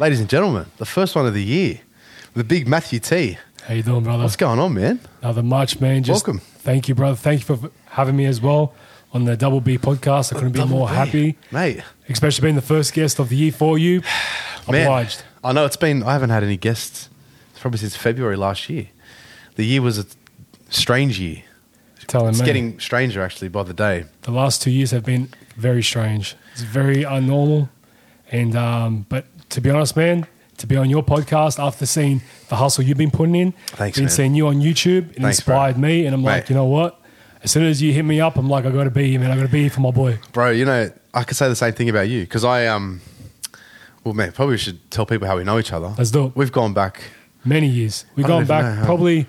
Ladies and gentlemen, the first one of the year, the big Matthew T. How you doing, brother? What's going on, man? Another March, man. Just Welcome. Thank you, brother. Thank you for having me as well on the Double B podcast. I couldn't be Double more B. happy, mate. especially being the first guest of the year for you. Man, Obliged. I know it's been. I haven't had any guests probably since February last year. The year was a strange year. Telling It's me. getting stranger actually by the day. the last two years have been very strange. It's very unnormal. And um, but to be honest, man, to be on your podcast after seeing the hustle you've been putting in, Thanks, been man. seeing you on YouTube, it Thanks, bro. inspired me. And I'm like, Mate. you know what? As soon as you hit me up, I'm like, I got to be here, man. I got to be here for my boy. Bro, you know, I could say the same thing about you because I um, well, man, probably should tell people how we know each other. Let's do it. We've gone back. Many years. We've gone back probably.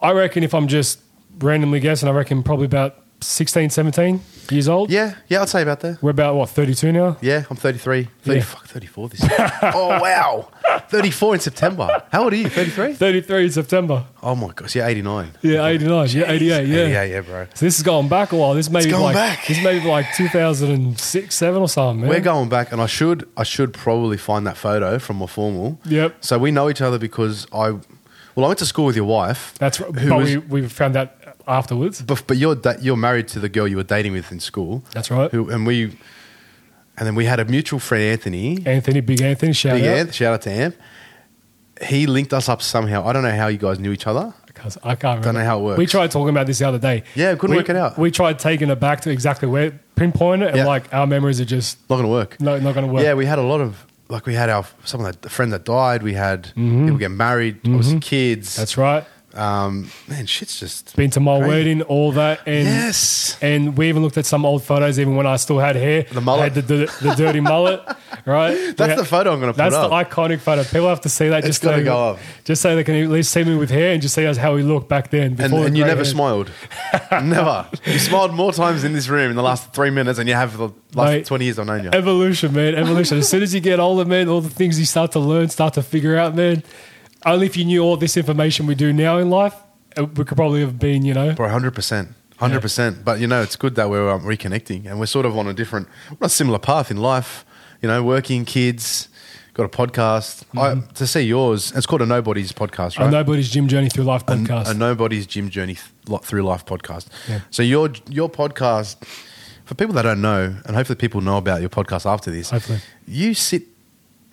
I reckon if I'm just randomly guessing, I reckon probably about 16, 17 years old. Yeah, yeah, I'd say about that. We're about what 32 now. Yeah, I'm 33. 30, Yeah. fuck, 34 this year. oh, wow. 34 in September. How old are you? 33? 33 in September. Oh, my gosh. Yeah, 89. Yeah, 89. Yeah, 88. Yeah. 88, yeah, bro. So this is going back a while. This may be going like back. this may be like 2006, seven or something. Man. We're going back, and I should I should probably find that photo from my formal. Yep. So we know each other because I, well, I went to school with your wife. That's right. Who But was- we, we found out afterwards. But, but you're da- you're married to the girl you were dating with in school. That's right. Who and we, and then we had a mutual friend, Anthony. Anthony, big Anthony, shout Big out. Shout out to Amp. He linked us up somehow. I don't know how you guys knew each other. Because I can't remember. Don't know how it works. We tried talking about this the other day. Yeah, couldn't we, work it out. We tried taking it back to exactly where pinpoint it, and Yeah. like our memories are just Not going to work. no, not going to work. Yeah, we had a lot of like we had our someone that a friend that died. We had people get married. Obviously, kids. Mm-hmm. That's right. Um, man, shit's just Been to my Crazy. wedding, all that, and yes. and we even looked at some old photos, even when I still had hair. The mullet. Had the, the, the dirty mullet, right? That's Yeah. the photo I'm going to put That's up. the iconic photo. People have to see that. It's just so, go up. Just so they can at least see me with hair and just see us how we looked back then. and, and you never hair. smiled. never. You smiled more times in this room in the last three minutes than you have for the last Mate, 20 years I've known you. Evolution, man. Evolution. as soon as you get older, man, all the things you start to learn, start to figure out, man. Only if you knew all this information we do now in life, we could probably have been, you know. Bro, 100%. 100%. But, you know, it's good that we're um, reconnecting and we're sort of on a different, a similar path in life. You know, working, kids, got a podcast. I, to see yours, it's called a Nobody's podcast, A right? Nobody's Gym Journey Through Life podcast. a nobody's gym journey th- through life podcast. Yeah. So your your podcast, for people that don't know, and hopefully people know about your podcast after this. Hopefully. you sit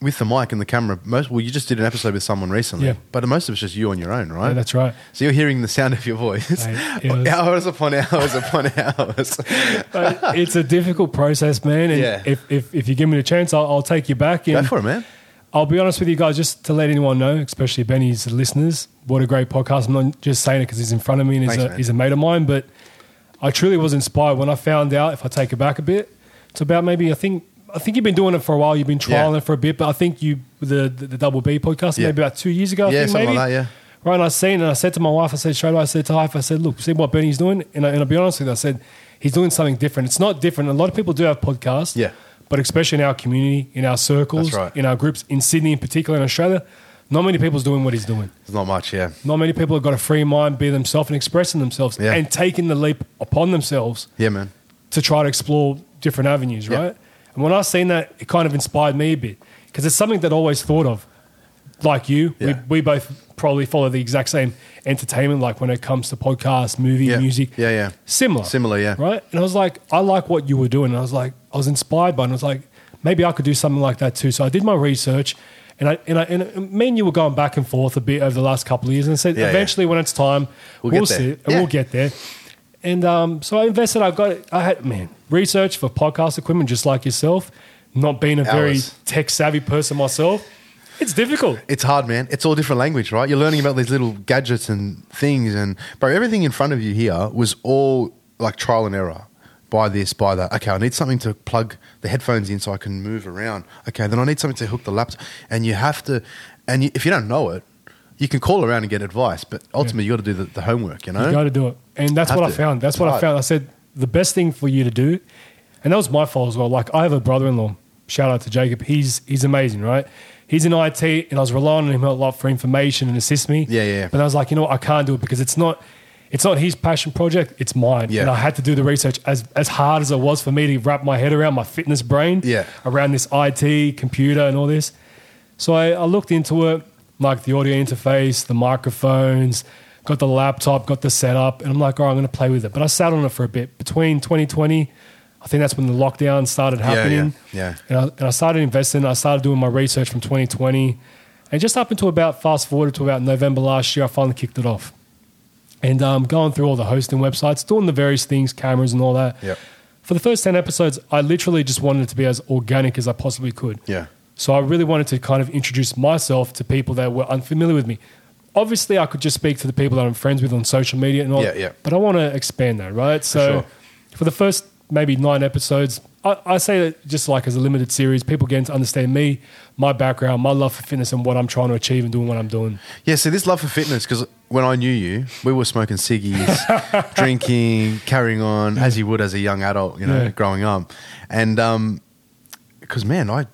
with the mic and the camera. Most well, you just did an episode with someone recently, Yeah. but most of it's just you on your own, right? Yeah, that's right. so you're hearing the sound of your voice, Mate, was- hours upon hours upon hours. It's a difficult process, man. And Yeah. if, if, if you give me the chance, I'll, I'll take you back. Go for it, man. I'll be honest with you guys, just to let anyone know, especially Benny's listeners, what a great podcast. I'm not just saying it because he's in front of me and he's, Thanks, a, he's a mate of mine, but I truly was inspired when I found out, if I take it back a bit, it's about maybe, I think, I think you've been doing it for a while. You've been trialing Yeah. it for a bit, but I think you, the, the, the Double B podcast, Yeah. maybe about two years ago, I Yeah, think something maybe. like that, yeah. Right, and I seen and I said to my wife, I said straight away, I said to Hife, I said, look, see what Benny's doing? And, I, and I'll be honest with you, I said, he's doing something different. It's not different. A lot of people do have podcasts. Yeah. But especially in our community, in our circles, right. in our groups, in Sydney in particular, in Australia, not many people's doing what he's doing. There's not much, yeah. Not many people have got a free mind, be themselves and expressing themselves Yeah. and taking the leap upon themselves Yeah, man. to try to explore different avenues, Yeah. right? And when I seen that, it kind of inspired me a bit because it's something that I always thought of. Like you, Yeah. we, we both probably follow the exact same entertainment, like when it comes to podcasts, movie, Yeah. music. Yeah, yeah. Similar. Similar, yeah. Right? And I was like, I like what you were doing. And I was like, I was inspired by it. And I was like, maybe I could do something like that too. So I did my research and I and I and me and you were going back and forth a bit over the last couple of years and I said Yeah, yeah. eventually when it's time, We'll we'll, get there. sit and Yeah. we'll get there. And um, so I invested. I got I had man research for podcast equipment, just like yourself. Not being a very Hours. tech savvy person myself, it's difficult. It's hard, man. It's all different language, right? You're learning about these little gadgets and things, and bro, everything in front of you here was all like trial and error. Buy this, buy that. Okay, I need something to plug the headphones in so I can move around. Okay, then I need something to hook the laptop, and you have to. And you, if you don't know it, you can call around and get advice, but ultimately you got to do the, the homework. You know, You got to do it, and that's Have what I found. That's what I found. I said the best thing for you to do, and that was my fault as well. Like I have a brother-in-law. Shout out to Jacob. He's he's amazing, right? He's in IT, and I was relying on him a lot for information and assist me. Yeah, yeah, yeah. But I was like, you know what? I can't do it because it's not. it's not his passion project, it's mine. Yeah. And I had to do the research as, as hard as it was for me to wrap my head around my fitness brain, Yeah. around this IT, computer, and all this. So I, I looked into it, like the audio interface, the microphones, got the laptop, got the setup, and I'm like, all right, I'm going to play with it. But I sat on it for a bit. Between 2020, I think that's when the lockdown started Yeah, yeah, happening. yeah. And I, and I started investing. I started doing my research from 2020. And just up until about, fast forward to about November last year, I finally kicked it off. And um, going through all the hosting websites, doing the various things, cameras and all that. Yep. For the first 10 episodes, I literally just wanted it to be as organic as I possibly could. Yeah. So I really wanted to kind of introduce myself to people that were unfamiliar with me. Obviously, I could just speak to the people that I'm friends with on social media and all. Yeah, yeah. But I want to expand that, right? So sure. for the first maybe nine episodes, I, I say that just like as a limited series, people getting to understand me, my background, my love for fitness, and what I'm trying to achieve and doing what I'm doing. Yeah, see, this love for fitness, because when I knew you, we were smoking ciggies, drinking, carrying on, as you would as a young adult, you know, Yeah. growing up. And um, because, man, I,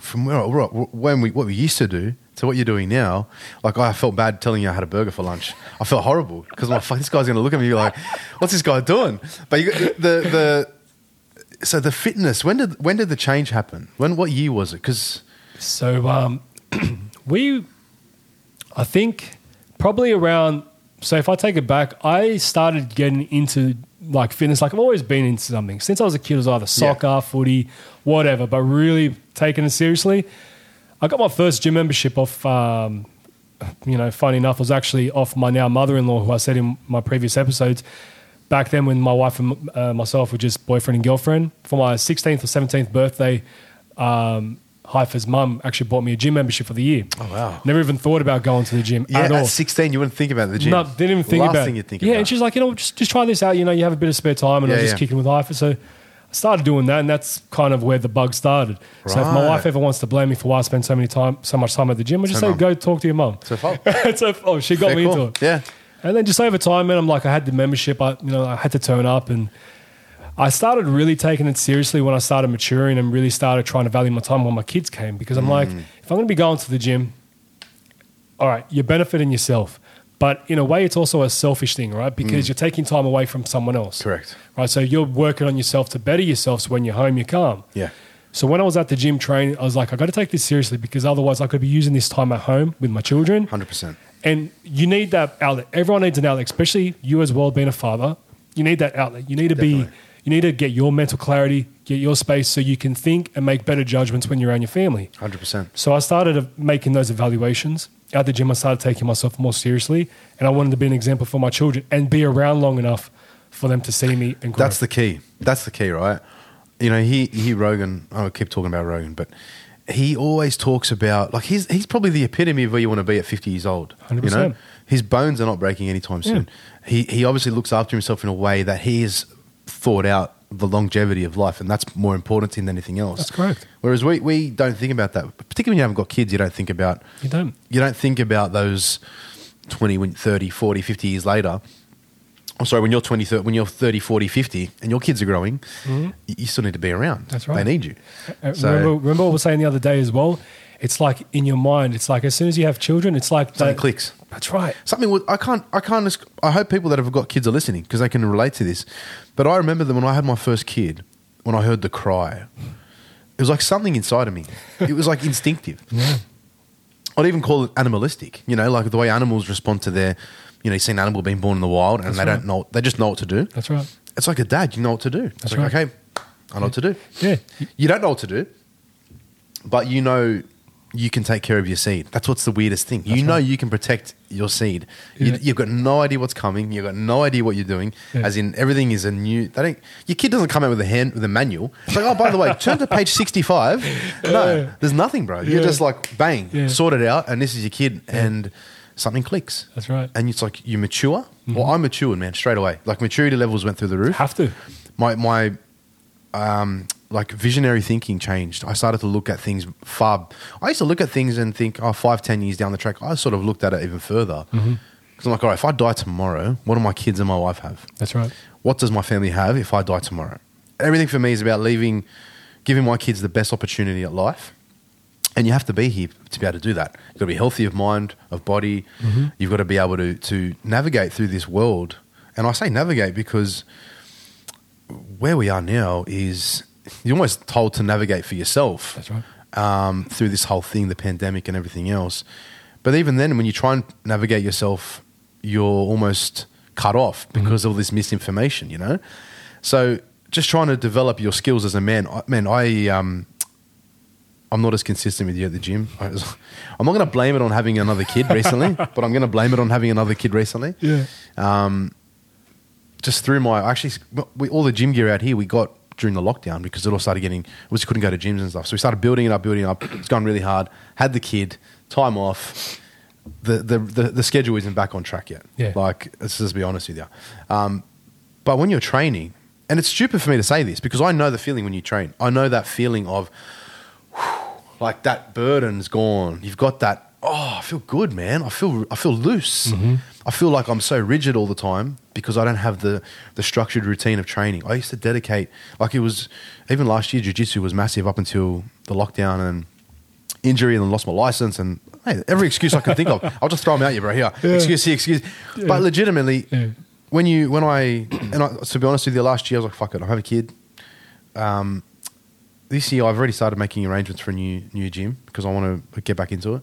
from where, when we, what we used to do to what you're doing now, like I felt bad telling you I had a burger for lunch. I felt horrible because I'm like, fuck, this guy's going to look at me like, what's this guy doing? But you, the, the, so the fitness, when did, when did the change happen? When, what year was it? Because, So um, we, I think, probably around. So if I take it back, I started getting into like fitness. Like I've always been into something since I was a kid. It was either soccer, footy, whatever. But really taking it seriously, I got my first gym membership off. Um, you know, funny enough, was actually off my now mother-in-law, who I said in my previous episodes. Back then, when my wife and uh, myself were just boyfriend and girlfriend, for my 16th or 17th birthday, um, Haifa's mum actually bought me a gym membership for the year. Oh, wow. Never even thought about going to the gym yeah, at all. at 16, you wouldn't think about the gym. No, didn't even think Last about thing it. you'd think yeah, about. and she's like, you know, just, just try this out. You know, you have a bit of spare time, and I Yeah, was just yeah. kicking with Haifa. So I started doing that, and that's kind of where the bug started. So if my Right. wife ever wants to blame me for why I spend so many time, so much time at the gym, I just say, mum. go talk to your mum. So far. so, oh, she got me call. into it. Yeah. And then just over time, man, I'm like, I had the membership. I, you know, I had to turn up, and I started really taking it seriously when I started maturing and really started trying to value my time when my kids came. Because I'm like, Mm. if I'm going to be going to the gym, all right, you're benefiting yourself, but in a way, it's also a selfish thing, right? Because you're taking time away from someone else, Mm. Correct. right? So you're working on yourself to better yourself. So when you're home, you're calm. Yeah. So when I was at the gym training, I was like, I got to take this seriously because otherwise, I could be using this time at home with my children. 100%. And you need that outlet. Everyone needs an outlet, especially you as well being a father. You need that outlet. You need to be, you need to get your mental clarity, get your space so you can think and make better judgments when you're around your family. 100%. So I started making those evaluations. At the gym, I started taking myself more seriously. And I wanted to be an example for my children and be around long enough for them to see me and grow. That's the key. That's the key, right? You know, he, he Rogan, I keep talking about Rogan, but he always talks about, like, he's, he's probably the epitome of where you want to be at 50 years old. You 100%. know? His bones are not breaking anytime soon. He, he obviously looks after himself in a way that he has thought out the longevity of life, and that's more important to him than anything else. That's correct. Whereas we, we don't think about that, particularly when you haven't got kids, you don't think about You don't. you don't think about those 20, 30, 40, 50 years later. I'm sorry, when you're 20, 30, when you're 30, 40, 50, and your kids are growing, you, you still need to be around. Mm-hmm. That's right. They need you. Uh, So- remember, remember what we were saying the other day as well? It's like in your mind, it's like as soon as you have children, it's like Something that- clicks. That's right. Something with, I can't, I can't, I hope people that have got kids are listening because they can relate to this. But I remember that when I had my first kid, when I heard the cry, it was like something inside of me. It was like instinctive. I'd even call it animalistic, you know, like the way animals respond to their, you know, you see an animal being born in the wild and That's they right. don't know, they just know what to do. That's right. It's like a dad, you know what to do. It's That's like, right. okay, I know what to do. Yeah. You don't know what to do, but you know you can take care of your seed. That's what's the weirdest thing. you know right. you can protect your seed. Yeah. You, you've got no idea what's coming. You've got no idea what you're doing. Yeah. As in, everything is a new. They don't. Your kid doesn't come out with a hand with a manual. It's like, oh, by the way, turn to page sixty-five. No, Yeah. there's nothing, bro. You're just like bang, sort it out, and this is your kid, and something clicks. That's right. And it's like you mature. Mm-hmm. Well, I matured, man, straight away. Like maturity levels went through the roof Have to. my my um, like visionary thinking changed. I started to look at things far. I used to look at things and think, oh, five, ten years down the track. I sort of looked at it even further because Mm-hmm. I'm like, all right, if I die tomorrow, what do my kids and my wife have? That's right. What does my family have if I die tomorrow? Everything for me is about leaving, giving my kids the best opportunity at life. And you have to be here to be able to do that. You've got to be healthy of mind, of body. Mm-hmm. You've got to be able to, to navigate through this world And I say navigate because where we are now is you're almost told to navigate for yourself That's right. um, through this whole thing, the pandemic and everything else. But even then, when you try and navigate yourself, you're almost cut off because of all this misinformation, you know? So just trying to develop your skills as a man. I, man, I, um, I'm not as consistent with you at the gym. I was- I'm not going to blame it on having another kid recently, but I'm going to blame it on having another kid recently Yeah. Um, just through my actually we, all the gym gear out here we got during the lockdown because it all started getting we just couldn't go to gyms and stuff. So we started building it up, building it up. It's gone really hard. Had the kid, time off. The the the, the schedule isn't back on track yet. Yeah. Like let's just be honest with you. Um, but when you're training, and it's stupid for me to say this because I know the feeling when you train. I know that feeling of like that burden's gone. You've got that. Oh, I feel good, man. I feel I feel loose. I feel like I'm so rigid all the time because I don't have the the structured routine of training. I used to dedicate like it was even last year. Jiu Jitsu was massive up until the lockdown and injury, and then lost my license and hey, every excuse I can think of. I'll just throw them out you, bro. Here, excuse, here, excuse. But legitimately, Yeah. when you when I and I, to be honest with you, last year I was like, fuck it, I have a kid. Um, this year I've already started making arrangements for a new new gym because I want to get back into it.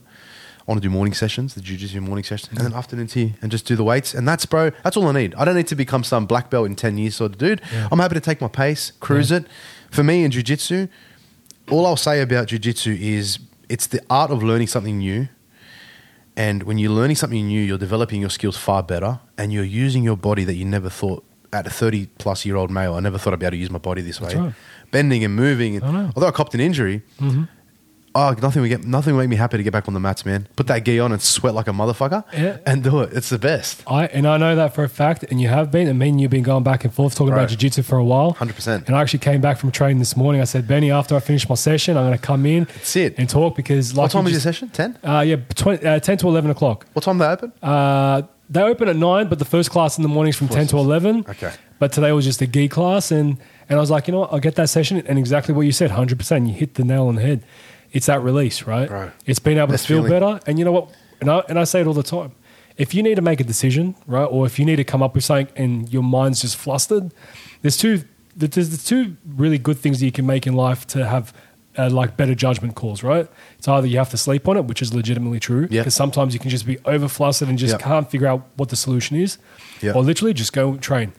Want to do morning sessions, the jiu-jitsu morning sessions, and then mm. afternoon tea, and just do the weights. And that's, bro, that's all I need. I don't need to become some black belt in 10 years sort of dude. Yeah. I'm happy to take my pace, cruise it. For me in jiu-jitsu, all I'll say about jiu-jitsu is it's the art of learning something new. And when you're learning something new, you're developing your skills far better and you're using your body that you never thought at a 30 plus year old male, I never thought I'd be able to use my body this That's way. right. Bending and moving. And I although I copped an injury, mm-hmm. Oh, nothing would get nothing would make me happy to get back on the mats, man. Put that gi on and sweat like a motherfucker Yeah. and do it. It's the best. I and I know that for a fact, and you have been, and me and you've been going back and forth talking Right. about jiu-jitsu for a while. 100%. And I actually came back from training this morning. I said, Benny, after I finish my session, I'm going to come in That's it. and talk because like what time is your session? 10? Uh, yeah, 20, uh, 10 to 11 o'clock. What time do they open? Uh, they open at 9, but the first class in the morning is from 10 to 11. Okay. But today was just a gi class. And, and I was like, you know what? I'll get that session. And exactly what you said, 100%. You hit the nail on the head. It's that release, right? Right. It's being able to feel feeling. better. And you know what? And I, and I say it all the time. If you need to make a decision, right, or if you need to come up with something and your mind's just flustered, there's two there's the two really good things that you can make in life to have uh, like better judgment calls, right? It's either you have to sleep on it, which is legitimately true, Yeah. because sometimes you can just be over flustered and just Yeah. can't figure out what the solution is, Yeah. or literally just go train.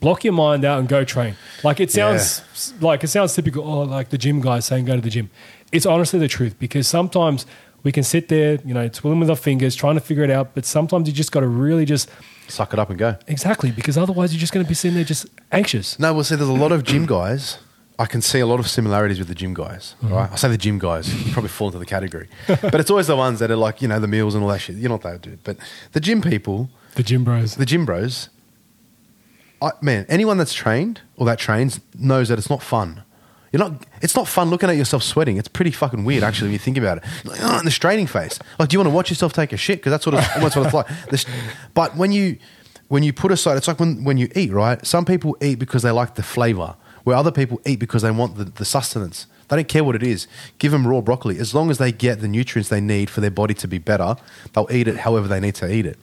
Block your mind out and go train. Like it sounds like it sounds typical. Oh, like the gym guy saying go to the gym. It's honestly the truth because sometimes we can sit there, you know, twiddling with our fingers, trying to figure it out. But sometimes you just got to really just Suck it up and go. exactly because otherwise you're just going to be sitting there just anxious. No, well, see, there's a lot of gym guys. I can see a lot of similarities with the gym guys. Mm-hmm. Right? I say the gym guys, you probably fall into the category, but it's always the ones that are like you know the meals and all that shit. You're not that dude, but the gym people, The gym bros. the gym bros. I, man, anyone that's trained or that trains knows that it's not fun. You're not. It's not fun looking at yourself sweating. It's pretty fucking weird, actually, when you think about it. Like, oh, the straining face. Like, do you want to watch yourself take a shit? Because that's what it's, almost what it's like. This, but when you when you put aside, it's like when when you eat, right? Some people eat because they like the flavor, where other people eat because they want the, the sustenance. They don't care what it is. Give them raw broccoli. As long as they get the nutrients they need for their body to be better, they'll eat it however they need to eat it.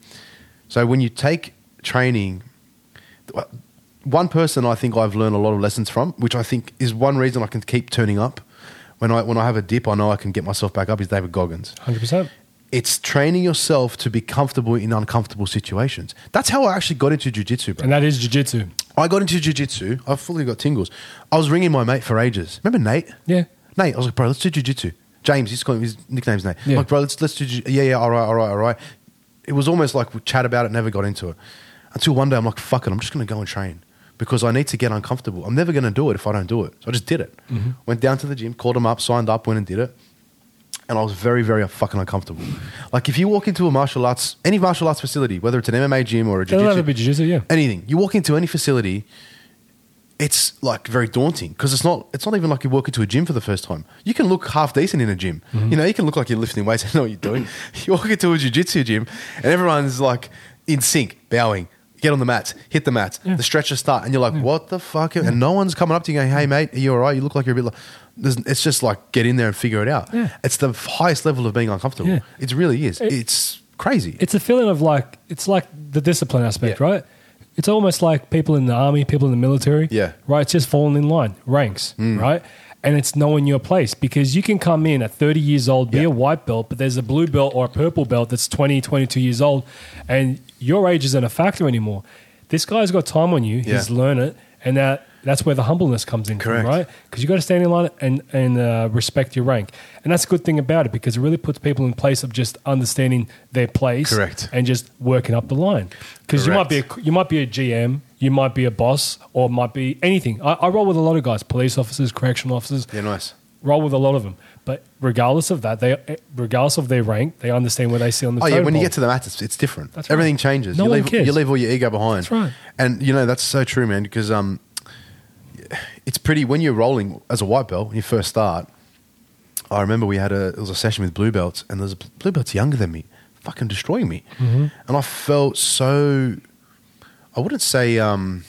So when you take training, one person I think I've learned a lot of lessons from, which I think is one reason I can keep turning up. When I when I have a dip, I know I can get myself back up. Is David Goggins. Hundred percent. It's training yourself to be comfortable in uncomfortable situations. That's how I actually got into jujitsu, bro. And that is jiu-jitsu. I got into jujitsu. I fully got tingles. I was ringing my mate for ages. Remember Nate? Yeah. Nate, I was like, bro, let's do jujitsu. James, he's calling his nickname's Nate. Yeah. Like, bro, let's let's do. Jiu- Yeah, yeah, all right, all right, all right. It was almost like we chat about it, never got into it until one day I'm like, fuck it, I'm just gonna go and train because I need to get uncomfortable. I'm never gonna do it if I don't do it. So I just did it. Went down to the gym, called him up, signed up, went and did it. And I was very, very fucking uncomfortable. Like if you walk into a martial arts, any martial arts facility, whether it's an MMA gym or a jiu-jitsu, jiu-jitsu, yeah. anything. You walk into any facility, it's like very daunting because it's not. It's not even like you walk into a gym for the first time. You can look half decent in a gym. You know, you can look like you're lifting weights and know what you're doing. you walk into a jiu-jitsu gym and everyone's like in sync, bowing. Get on the mats, hit the mats. The stretches start, and you're like, "What the fuck?" And no one's coming up to you going, "Hey, mate, are you all right? You look like you're a bit." Like, it's just like get in there and figure it out. Yeah. It's the highest level of being uncomfortable. Yeah. It really is. It- it's crazy. it's a feeling of like it's like the discipline aspect, Yeah. right? It's almost like people in the army, people in the military. Yeah. Right? It's just falling in line, ranks, mm. right? And it's knowing your place because you can come in at 30 years old, be Yeah. a white belt, but there's a blue belt or a purple belt that's 20, 22 years old, and your age isn't a factor anymore. This guy's got time on you. He's learned it, and that that's where the humbleness comes in, from, right? Because you got to stand in line and and uh, respect your rank, and that's a good thing about it because it really puts people in place of just understanding their place, Correct. and just working up the line. Because you might be a, you might be a GM, you might be a boss, or might be anything. I, I roll with a lot of guys, police officers, correctional officers. Yeah, nice. Roll with a lot of them, but regardless of that, they regardless of their rank, they understand where they sit on the. Oh yeah, when you get to the mats, it's, it's different. That's right. Everything changes. No you one leave cares. you leave all your ego behind. That's right. And you know that's so true, man. Because um, it's pretty when you're rolling as a white belt when you first start. I remember we had a it was a session with blue belts, and there's a blue belts younger than me, fucking destroying me, Mm-hmm. and I felt so. I wouldn't say um,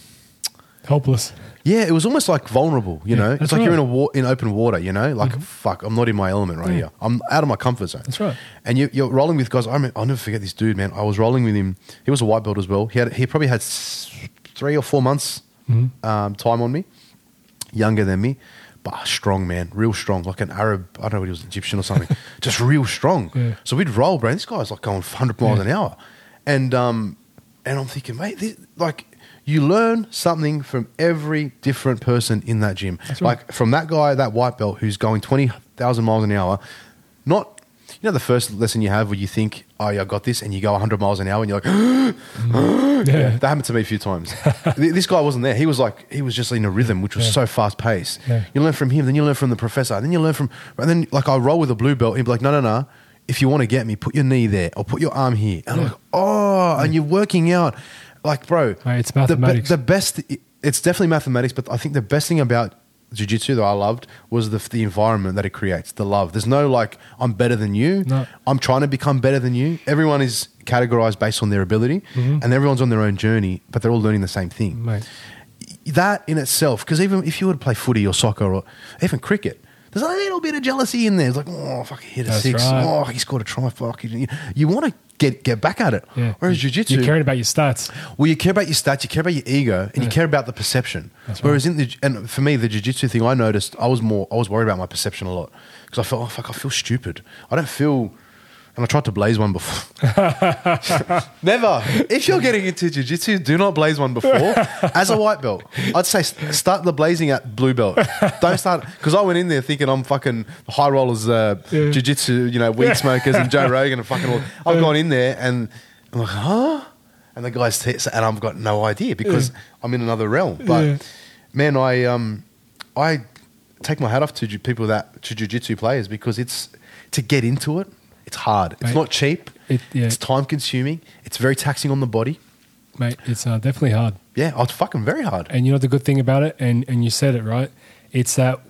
helpless. yeah, it was almost like vulnerable, you Yeah, know. It's like you're in. Mm-hmm. a wa- in open water, you know. Like fuck, I'm not in my element right Yeah. here. I'm out of my comfort zone. That's right. And you, you're rolling with guys. I mean, I'll never forget this dude, man. I was rolling with him. He was a white belt as well. He had he probably had three or four months Mm-hmm. um, time on me, younger than me, but strong man, real strong, like an Arab. I don't know, if he was Egyptian or something. Just real strong. Yeah. So we'd roll, bro. This guy's like going 100 miles an hour, and um, and I'm thinking, mate, this, like. You learn something from every different person in that gym. Right. Like from that guy, that white belt who's going 20,000 miles an hour, not, you know, the first lesson you have where you think, oh, yeah, I got this, and you go 100 miles an hour and you're like, mm-hmm. Yeah. that happened to me a few times. This guy wasn't there. He was like, he was just in a rhythm, which was Yeah. so fast paced. Yeah. You learn from him, then you learn from the professor, then you learn from, and then like I roll with a blue belt, he'd be like, no, no, no. If you want to get me, put your knee there or put your arm here. And I'm like, oh, and you're working out. Like, bro, Mate, it's the be- mathematics. The, best, it's definitely mathematics, but I think the best thing about jiu-jitsu that I loved was the, the environment that it creates, the love. There's no like, I'm better than you. No. I'm trying to become better than you. Everyone is categorized based on their ability Mm-hmm. and everyone's on their own journey, but they're all learning the same thing. Mate. That in itself, because even if you were to play footy or soccer or even cricket, there's a little bit of jealousy in there. It's like, oh, fuck, he hit a That's six. right. Oh, he scored a try. Fuck, you, you want to get get back at it. Yeah. Whereas jiu-jitsu, You're caring about your stats. well, you care about your stats, you care about your ego, and you care about the perception. That's Whereas in the and for me, the jiu-jitsu thing, I noticed I was more I was worried about my perception a lot because I felt oh fuck, I feel stupid. I don't feel. And I tried to blaze one before. Never. If you're getting into jiu-jitsu, do not blaze one before. As a white belt, I'd say start the blazing at blue belt. Don't start because I went in there thinking I'm fucking high rollers, uh, Yeah. jiu-jitsu, you know, weed smokers, and Joe Rogan and fucking. All. I've gone in there and I'm like, huh? And the guy's t- and I've got no idea because I'm in another realm. But Yeah. man, I um, I take my hat off to ju- people that to jiu-jitsu players because it's to get into it. It's hard. It's Mate, not cheap. it- yeah. It's time consuming. It's very taxing on the body. Mate, it's uh, definitely hard. Yeah, oh, it's fucking very hard. And you know the good thing about it, and, and you said it right, it's that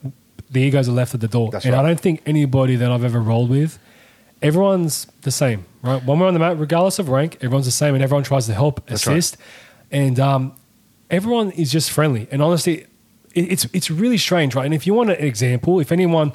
the egos are left at the door. That's and I don't think anybody that I've ever rolled with, everyone's the same, right? When we're on the mat, regardless of rank, everyone's the same, and everyone tries to help, That's right. assist, and um, everyone is just friendly. And honestly, it's it's really strange, right? And if you want an example, if anyone,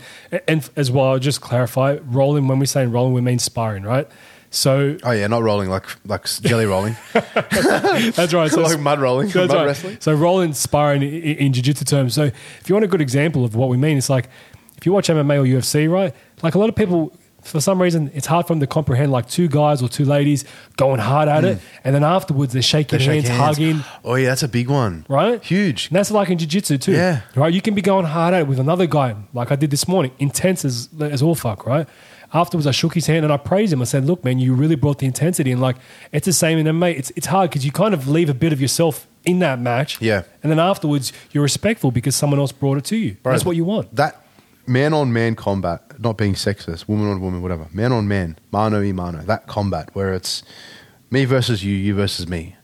and as well, I'll just clarify, rolling when we say rolling, we mean sparring, right? So Oh yeah, not rolling like like jelly rolling, that's right. So like mud rolling, That's mud right. wrestling. So rolling sparring in, in jiu-jitsu terms. So if you want a good example of what we mean, it's like if you watch MMA or UFC, right? Like a lot of people, for some reason, it's hard for them to comprehend like two guys or two ladies going hard at hmm. it, and then afterwards they're shaking. They shake hands, hands. hugging. Oh yeah, that's a big one. Right? Huge. And that's like in jiu-jitsu too. Yeah. Right? You can be going hard at it with another guy, like I did this morning, intense as, as all fuck, right? Afterwards, I shook his hand and I praised him. I said, look, man, you really brought the intensity. And like, it's the same in MMA. It's, it's hard because you kind of leave a bit of yourself in that match. Yeah. And then afterwards, you're respectful because someone else brought it to you. Bro, That's what you want. That man on man combat, not being sexist, woman on woman, whatever. Man on man, mano y mano. That combat where it's me versus you, you versus me.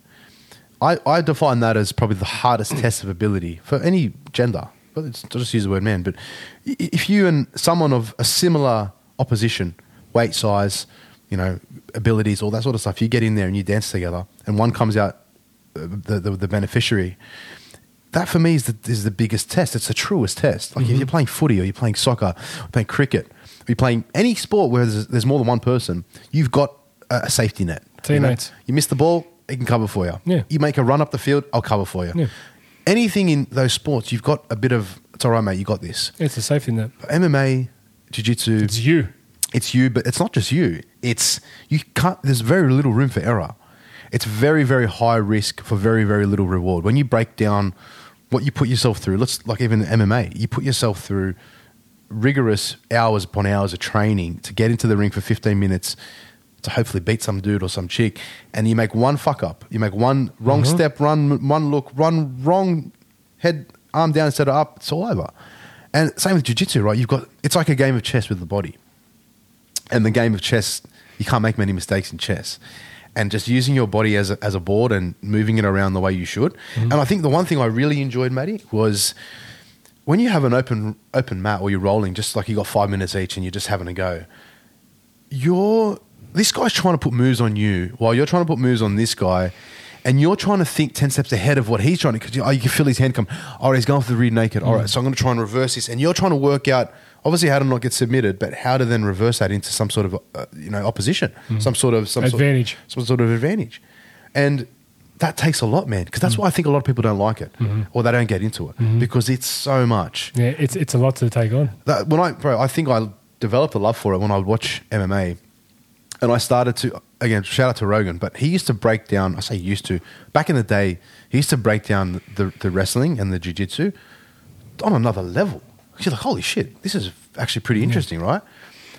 I, I define that as probably the hardest test of ability for any gender. But it's, I'll just use the word man. But if you and someone of a similar opposition, weight size, you know, abilities, all that sort of stuff, you get in there and you dance together, and one comes out the, the, the beneficiary. That for me is the, is the biggest test. It's the truest test. Like if mm-hmm. you're playing footy or you're playing soccer, or playing cricket, or you're playing any sport where there's, there's more than one person, you've got a, safety net. You know? Teammates. You, miss the ball, it can cover for you. Yeah. You make a run up the field, I'll cover for you. Yeah. Anything in those sports, you've got a bit of it's all right, mate. You got this. It's a safety net. But MMA, jiu-jitsu, It's you. it's you, but it's not just you. It's you can't. There's very little room for error. It's very very high risk for very very little reward. When you break down what you put yourself through, let's like even MMA, you put yourself through rigorous hours upon hours of training to get into the ring for 15 minutes to hopefully beat some dude or some chick, and you make one fuck up, you make one wrong mm-hmm. step, run one look, run wrong head arm down instead of up, it's all over. And same with jiu-jitsu, right? You've got it's like a game of chess with the body and the game of chess, you can't make many mistakes in chess. And just using your body as a, as a board and moving it around the way you should. Mm-hmm. And I think the one thing I really enjoyed, Matty, was when you have an open open mat or you're rolling, just like you got five minutes each and you're just having a go. You're this guy's trying to put moves on you while you're trying to put moves on this guy. And you're trying to think 10 steps ahead of what he's trying to, because you, oh, you can feel his hand come, all right, he's going for the rear naked. All mm. right, so I'm going to try and reverse this. And you're trying to work out, obviously, how to not get submitted, but how to then reverse that into some sort of, uh, you know, opposition, mm-hmm. some sort of, some Advantage. Sort, some sort of advantage. And that takes a lot, man, because that's mm. why I think a lot of people don't like it mm-hmm. or they don't get into it mm-hmm. because it's so much. Yeah, it's it's a lot to take on. That, when I, bro, I think I developed a love for it when I would watch MMA, and I started to again shout out to Rogan, but he used to break down. I say used to back in the day. He used to break down the the wrestling and the jiu-jitsu on another level. You're like, holy shit, this is actually pretty interesting, right?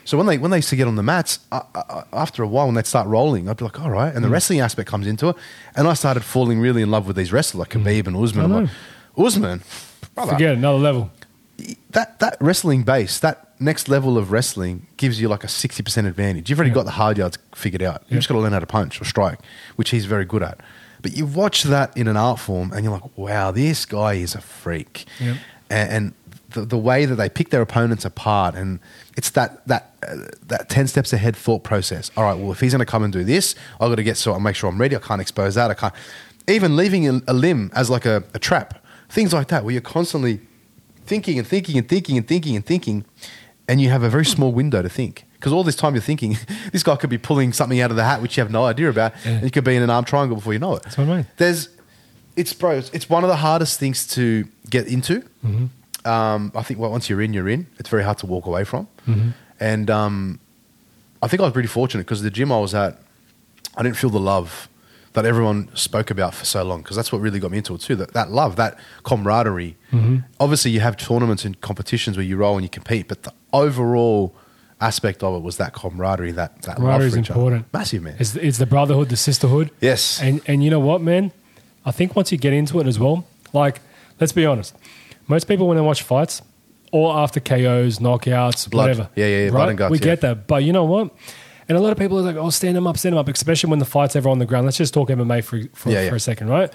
So when they when they used to get on the mats, uh, uh, after a while when they'd start rolling, I'd be like, all right, Mm. and the wrestling aspect comes into it, and I started falling really in love with these wrestlers like Khabib and Usman. Mm. I I'm like, Usman, brother, Forget another level. that that wrestling base, that next level of wrestling gives you like a sixty percent advantage. You've already Yeah. got the hard yards figured out. Yeah. You've just got to learn how to punch or strike, which he's very good at. But you watch that in an art form, and you're like, wow, this guy is a freak. Yep. And, and the, the way that they pick their opponents apart, and it's that that uh, that ten steps ahead thought process. All right, well, if he's going to come and do this, I've got to get so I make sure I'm ready. I can't expose that. I can't even leaving a, a limb as like a, a trap. Things like that, where you're constantly thinking and thinking and thinking and thinking and thinking, and you have a very small window to think. Because all this time you're thinking, this guy could be pulling something out of the hat which you have no idea about, Yeah. and you could be in an arm triangle before you know it. That's what I mean. There's, it's bro, it's one of the hardest things to get into. Mm-hmm. Um, I think well, once you're in, you're in. It's very hard to walk away from. Mm-hmm. And um, I think I was pretty fortunate because the gym I was at, I didn't feel the love that everyone spoke about for so long because that's what really got me into it too. That, that love, that camaraderie. Mm-hmm. Obviously, you have tournaments and competitions where you roll and you compete, but the overall aspect of it was that camaraderie, that that love Camaraderie is each other. important. Massive man. It's, it's the brotherhood, the sisterhood. Yes. And and you know what, man? I think once you get into it as well, like let's be honest, most people when they watch fights, or after KOs, knockouts, Blood. whatever, Yeah, yeah, yeah, blood and guts, we yeah. get that. But you know what? And a lot of people are like, "Oh, stand them up, stand them up," especially when the fight's ever on the ground. Let's just talk MMA for for, Yeah, for a second, right?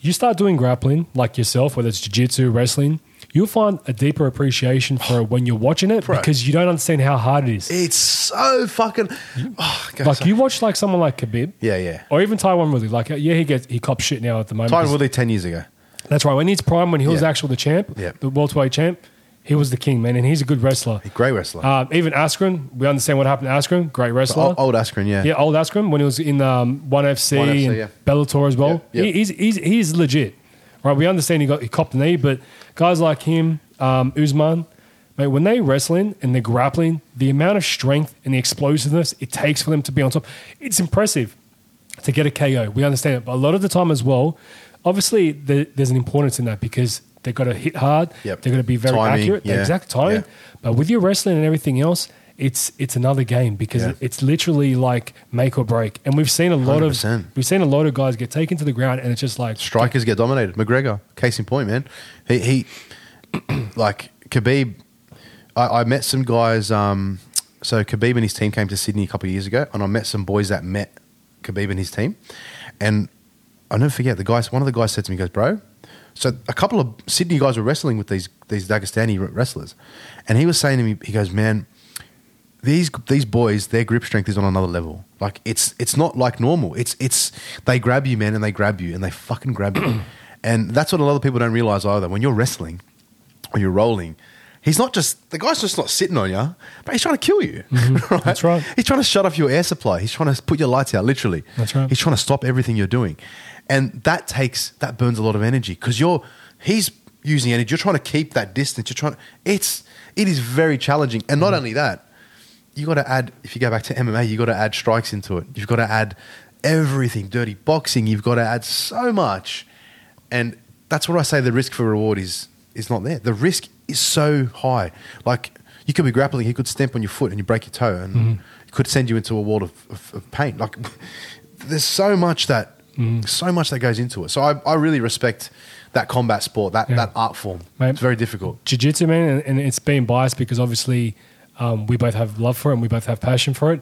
You start doing grappling like yourself, whether it's jiu-jitsu, wrestling. You'll find a deeper appreciation for it when you're watching it Bro. because you don't understand how hard it is. It's so fucking. Oh, like you watch like someone like Khabib, Yeah, yeah. or even Tyron Woodley. Like, yeah, he gets he cops shit now at the moment. 'cause- Woodley 10 years ago. That's right. When he's prime, when he was Yeah. actual the champ, Yeah. the welterweight champ, he was the king, man, and he's a good wrestler. Great wrestler. Um, even Askren, we understand what happened to Askren. Great wrestler. old, old Askren, yeah. yeah, old Askren when he was in um, One FC, 1FC, and yeah. Bellator as well. Yeah, yeah. He, he's, he's he's legit, right? We understand he got he copped the knee, but guys like him, um, Usman, mate, when they wrestling and they're grappling, the amount of strength and the explosiveness it takes for them to be on top, it's impressive to get a KO. We understand it, but a lot of the time as well, obviously the, there's an importance in that because they've got to hit hard. Yep. They're going to be very Timing, accurate. The exact timing. yeah. But with your wrestling and everything else, it's it's another game because Yeah. it's literally like make or break. And we've seen a lot 100%. of we've seen a lot of guys get taken to the ground, and it's just like Strikers get dominated. McGregor, case in point, man. He, he like Khabib. I, I met some guys. Um, so Khabib and his team came to Sydney a couple of years ago, and I met some boys that met Khabib and his team. And I'll never forget the guys. One of the guys said to me, he "Goes, bro." So a couple of Sydney guys were wrestling with these these Dagestani wrestlers, and he was saying to me, he goes, "Man, these these boys, their grip strength is on another level. Like it's it's not like normal. It's it's they grab you, man, and they grab you, and they fucking grab you, and that's what a lot of people don't realize either. When you're wrestling or you're rolling, He's not just the guy's just not sitting on you, but he's trying to kill you. Mm-hmm. That's right. He's trying to shut off your air supply. He's trying to put your lights out. Literally. That's right. He's trying to stop everything you're doing, and that takes that burns a lot of energy because you're he's using energy. You're trying to keep that distance. You're trying. It's it is very challenging, and not only that, you got to add. If you go back to MMA, you got to add strikes into it. You've got to add everything. Dirty boxing. You've got to add so much, and that's what I say. The risk for reward is is not there. The risk is so high. Like you could be grappling, he could stamp on your foot and you break your toe, and it could send you into a world of, of, of pain. Like there's so much that so much that goes into it. So I, I really respect that combat sport, that Yeah. that art form. Mate. It's very difficult. jiu-jitsu man and, and it's been biased because obviously um, we both have love for it and we both have passion for it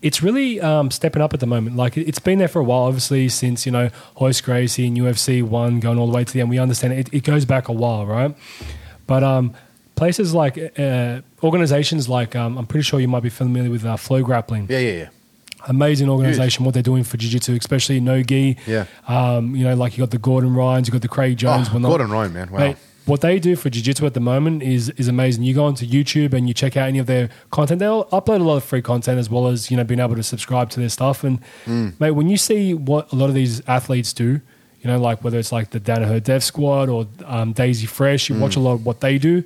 it's really um, stepping up at the moment like it- it's been there for a while obviously since you know Royce Gracie and UFC 1 going all the way to the end we understand it, it goes back a while right but um, places like uh, organizations like um, I'm pretty sure you might be familiar with uh, Flow Grappling Yeah, yeah, yeah. amazing organization what they're doing for jiu-jitsu especially no gi Yeah. um, you know like you got the Gordon Ryans you got the Craig Jones Oh. Gordon Ryan, man. Wow. Mate, what they do for jiu-jitsu at the moment is is amazing. You go onto YouTube and you check out any of their content. They'll upload a lot of free content as well as you know being able to subscribe to their stuff. And Mm. mate, when you see what a lot of these athletes do, you know, like whether it's like the Danaher Death Squad or um, Daisy Fresh, you watch Mm. a lot of what they do,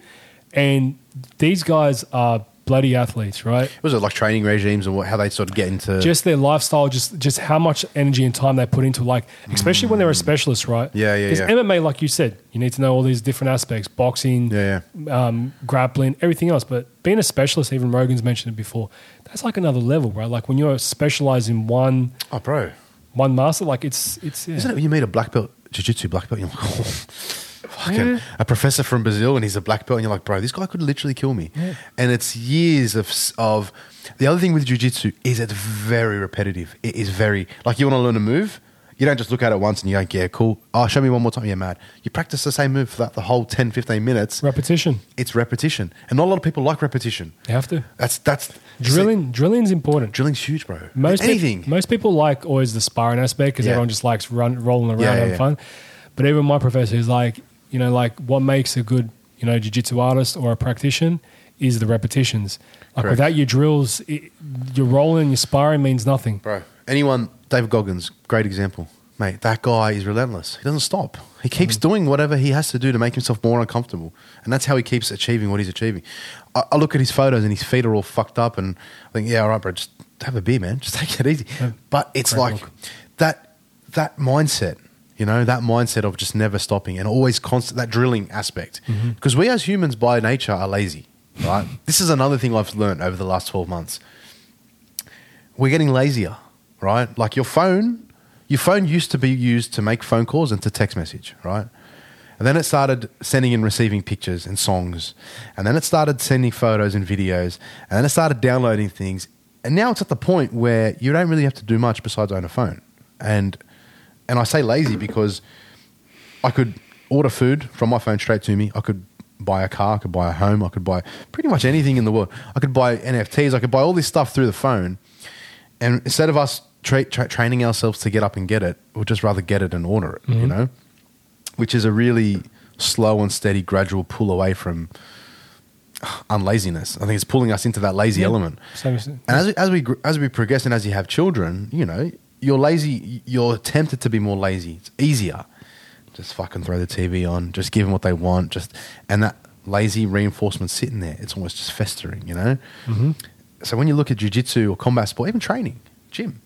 and these guys are bloody athletes, right? Was it like training regimes and what, how they sort of get into? just their lifestyle, just just how much energy and time they put into like, especially when they're a specialist, right? Yeah, yeah, Because yeah. MMA, like you said, you need to know all these different aspects: boxing, Yeah, Um, grappling, everything else. But being a specialist, even Rogan's mentioned it before, that's like another level, right? Like when you're specialized in one oh, bro. One master, like it's it's yeah. Isn't it when you meet a black belt, jiu-jitsu black belt, you're like, oh, fucking Yeah. a professor from Brazil and he's a black belt and you're like, bro, this guy could literally kill me. And it's years of, of, the other thing with jiu-jitsu is it's very repetitive. It is very, like you want to learn a move, you don't just look at it once and you go, yeah, cool. Oh, show me one more time. Yeah, mad. You practice the same move for that, the whole 10, 15 minutes. repetition. It's repetition. And not a lot of people like repetition. You have to That's, that's, drilling. Drilling's important. Drilling's huge, bro. Most Anything. most people like always the sparring aspect because Yeah. everyone just likes run rolling around Yeah, yeah, having fun. But even my professor is like, you know, like what makes a good, you know, jiu-jitsu artist or a practitioner is the repetitions. Like Correct. without your drills, it, your rolling, your sparring means nothing. Bro, anyone, David Goggins, great example. Mate, that guy is relentless. He doesn't stop. He keeps doing whatever he has to do to make himself more uncomfortable. And that's how he keeps achieving what he's achieving. I, I look at his photos and his feet are all fucked up and I think, yeah, all right, bro, just have a beer, man. Just take it easy. Yeah. But it's Great like look. that that mindset, you know, that mindset of just never stopping and always constant, that drilling aspect. Mm-hmm. Because we as humans by nature are lazy, right? this is another thing I've learned over the last 12 months we're getting lazier, right? Like your phone, your phone used to be used to make phone calls and to text message, right? And then it started sending and receiving pictures and songs. And then it started sending photos and videos. And then it started downloading things. And now it's at the point where you don't really have to do much besides own a phone. And and I say lazy because I could order food from my phone straight to me. I could buy a car, I could buy a home, I could buy pretty much anything in the world. I could buy NFTs, I could buy all this stuff through the phone. And instead of us tra- tra- training ourselves to get up and get it, we'll just rather get it and order it, you mm-hmm. know? Which is a really slow and steady, gradual pull away from uh, unlaziness. I think it's pulling us into that lazy element. So, And as we, as we as we progress and as you have children, you know, you're lazy. You're tempted to be more lazy. It's easier. Just fucking throw the TV on. Just give them what they want. Just and that lazy reinforcement sitting there. It's almost just festering. You know. Mm-hmm. So when you look at jujitsu or combat sport, even training, gym,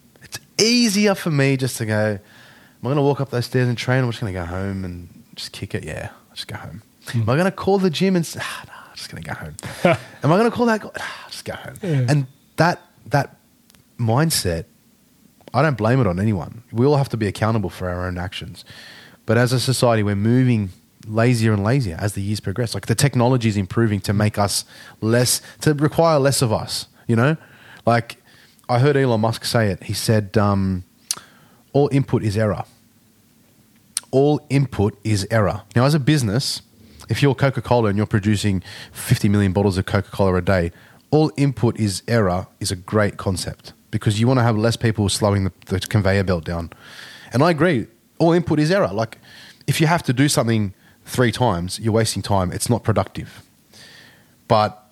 easier for me just to go. Am I going to walk up those stairs and train? I'm just going to go home and just kick it. Yeah, I'll just go home. Am I going to call the gym and say, ah, no, I'm just going to go home? Am I going to call that guy? Ah, just go home. Yeah. And that that mindset, I don't blame it on anyone. We all have to be accountable for our own actions. But as a society, we're moving lazier and lazier as the years progress. Like the technology is improving to make us less, to require less of us, you know? Like I heard Elon Musk say it. He said, um, all input is error. All input is error. Now, as a business, if you're Coca Cola and you're producing 50 million bottles of Coca Cola a day, all input is error is a great concept because you want to have less people slowing the, the conveyor belt down. And I agree, all input is error. Like, if you have to do something three times, you're wasting time. It's not productive. but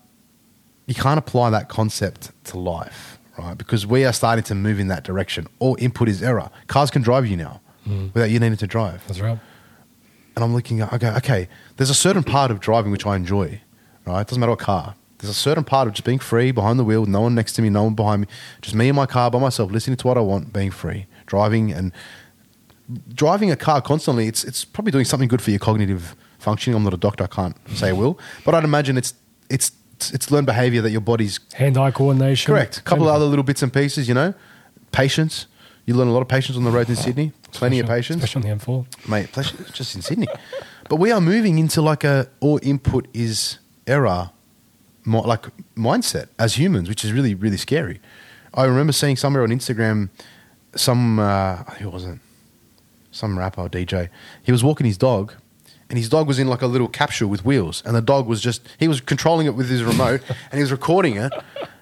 you can't apply that concept to life, right? Because we are starting to move in that direction. All input is error. Cars can drive you now hmm. without you needing to drive. That's right. And I'm looking at, I go, okay, there's a certain part of driving which I enjoy, right? It doesn't matter what car. There's a certain part of just being free behind the wheel, no one next to me, no one behind me, just me in my car by myself, listening to what I want, being free, driving and driving a car constantly. It's it's probably doing something good for your cognitive functioning. I'm not a doctor, I can't say it will, but I'd imagine it's it's it's learned behavior that your body's Hand-eye coordination. correct. A couple of other little bits and pieces, you know, patience. You learn a lot of patience on the roads in Sydney. Plenty of patience Especially on the M4. mate. Just in Sydney. But we are moving into like a all input is error, like mindset as humans, which is really really scary. I remember seeing somewhere on Instagram, some uh, who wasn't some rapper or DJ. He was walking his dog, and his dog was in like a little capsule with wheels, and the dog was just he was controlling it with his remote, and he was recording it.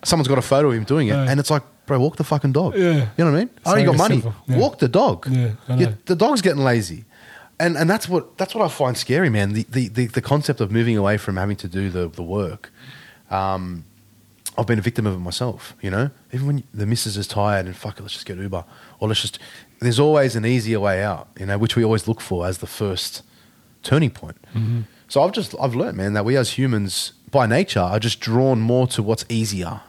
Someone's got a photo of him doing it, Yeah. and it's like, bro, walk the fucking dog. Yeah. You know what I mean? I So got money. Yeah. Walk the dog. Yeah, the dog's getting lazy. And and that's what that's what I find scary, man. The the, the, the concept of moving away from having to do the, the work. Um, I've been a victim of it myself, you know? Even when the missus is tired and fuck it, let's just get Uber. Or let's just there's always an easier way out, you know, which we always look for as the first turning point. So I've just I've learned, man, that we as humans by nature are just drawn more to what's easier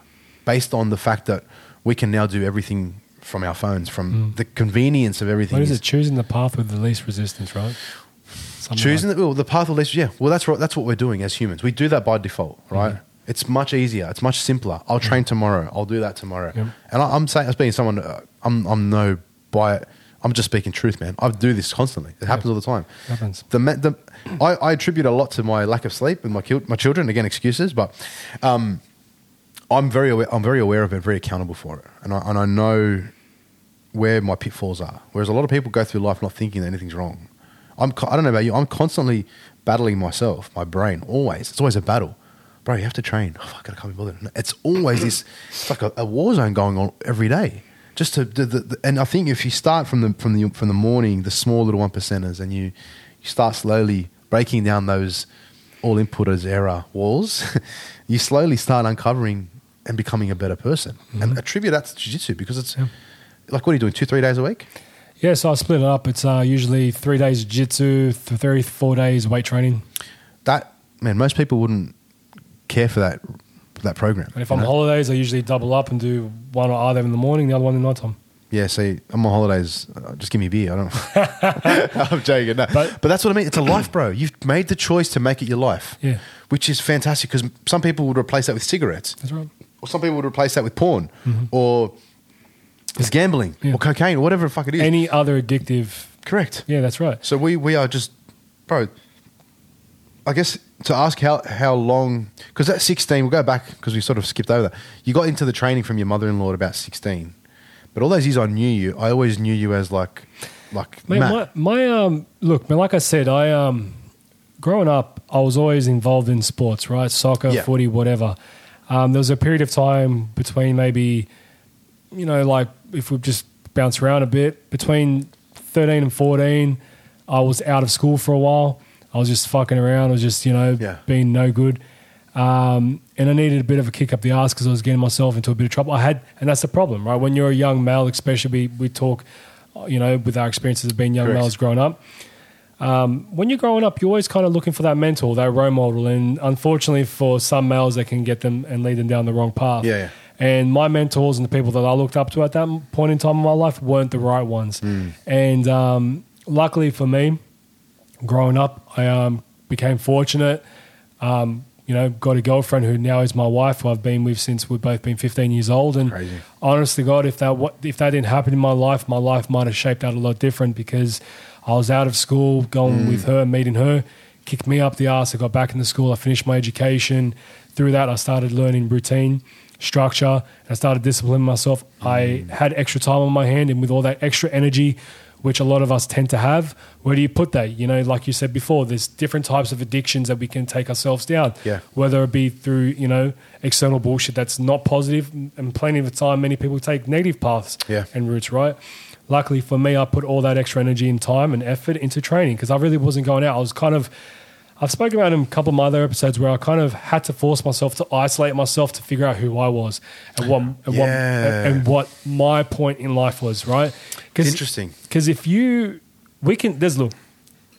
based on the fact that we can now do everything from our phones, from mm. the convenience of everything. What is is- it? Choosing the path with the least resistance, right? Something choosing like- the, well, the path of least yeah well that's what that's what we're doing as humans we do that by default mm-hmm. right it's much easier it's much simpler i'll mm. train tomorrow i'll do that tomorrow Yep. and I, i'm saying as being someone uh, i'm i'm no by i'm just speaking truth man i do this constantly it happens all the time Happens. the, the I, I attribute a lot to my lack of sleep and my my children again excuses but um i'm very aware i'm very aware of it very accountable for it and i, and I know where my pitfalls are. Whereas a lot of people go through life not thinking that anything's wrong. I'm, I don't know about you. I'm constantly battling myself, my brain. Always, it's always a battle, bro. You have to train. Oh, fuck, I can't be bothered. It's always this. It's like a, a war zone going on every day. Just to, the, the, and I think if you start from the from the from the morning, the small little one percenters, and you you start slowly breaking down those all inputters error walls, you slowly start uncovering and becoming a better person. And attribute that to jiu-jitsu because it's like what are you doing? Two, three days a week? Yeah, so I split it up. It's uh, usually three days jiu-jitsu, th- three, four days weight training. That man, most people wouldn't care for that that program. And if I'm on holidays, I usually double up and do one or either in the morning, the other one in the nighttime. yeah, see, I'm on holidays. Uh, just give me beer. I don't. I'm joking. No. But, But- that's what I mean. It's a life, bro. You've made the choice to make it your life. Yeah. which is fantastic because some people would replace that with cigarettes, That's right. or some people would replace that with porn, or it's gambling, Yeah. or cocaine, or whatever the fuck it is. Any other addictive. Correct. Yeah, that's right. So we we are just, bro. I guess to ask how how long because at sixteen we'll go back because we sort of skipped over that. You got into the training from your mother in law at about sixteen, but all those years I knew you, I always knew you as like like Man, my, my um, look, man, like I said, I um, growing up, I was always involved in sports, right? Soccer, Yeah. footy, whatever. Um, there was a period of time between maybe, you know, like if we just bounce around a bit, between 13 and 14, I was out of school for a while. I was just fucking around. I was just, you know, Yeah. being no good. Um, and I needed a bit of a kick up the ass because I was getting myself into a bit of trouble. I had, and that's the problem, right? When you're a young male, especially, we, we talk, you know, with our experiences of being young Correct. males growing up. Um, when you're growing up, you're always kind of looking for that mentor, that role model. And unfortunately, for some males, they can get them and lead them down the wrong path. Yeah, yeah. And my mentors and the people that I looked up to at that point in time in my life weren't the right ones. Hmm. And um, luckily for me, growing up, I um, became fortunate. Um, you know, got a girlfriend who now is my wife, who I've been with since we've both been 15 years old. And Crazy. honest to God, if that what if that didn't happen in my life, my life might have shaped out a lot different because I was out of school, going with her, meeting her, kicked me up the ass. I got back into school. I finished my education. Through that, I started learning routine, structure. And I started disciplining myself. I had extra time on my hand, and with all that extra energy, which a lot of us tend to have, where do you put that? You know, like you said before, there's different types of addictions that we can take ourselves down. Yeah. Whether it be through, you know, external bullshit that's not positive, and plenty of the time, many people take negative paths Yeah. and routes, right? Luckily for me, I put all that extra energy and time and effort into training because I really wasn't going out. I was kind of I've spoken about in a couple of my other episodes where I kind of had to force myself to isolate myself to figure out who I was and what and, what, and what my point in life was, right? Cause, Interesting. Because if you, we can, there's look,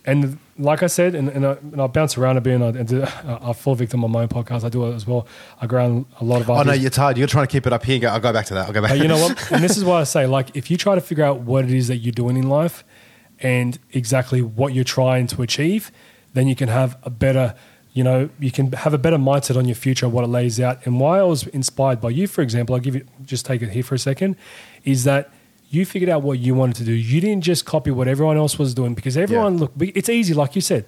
and like I said, and, and, I, and I bounce around a bit, and I, and I fall victim on my own podcast. I do it as well. I go around a lot of. Oh no, you're tired. You're trying to keep it up here. Go, I'll go back to that. I'll go back. But you know what? And this is why I say, like, if you try to figure out what it is that you're doing in life and exactly what you're trying to achieve, then you can have a better, you know, you can have a better mindset on your future what it lays out. And why I was inspired by you, for example, I'll give you just take it here for a second, is that you figured out what you wanted to do. You didn't just copy what everyone else was doing because everyone, Yeah. look, it's easy, like you said.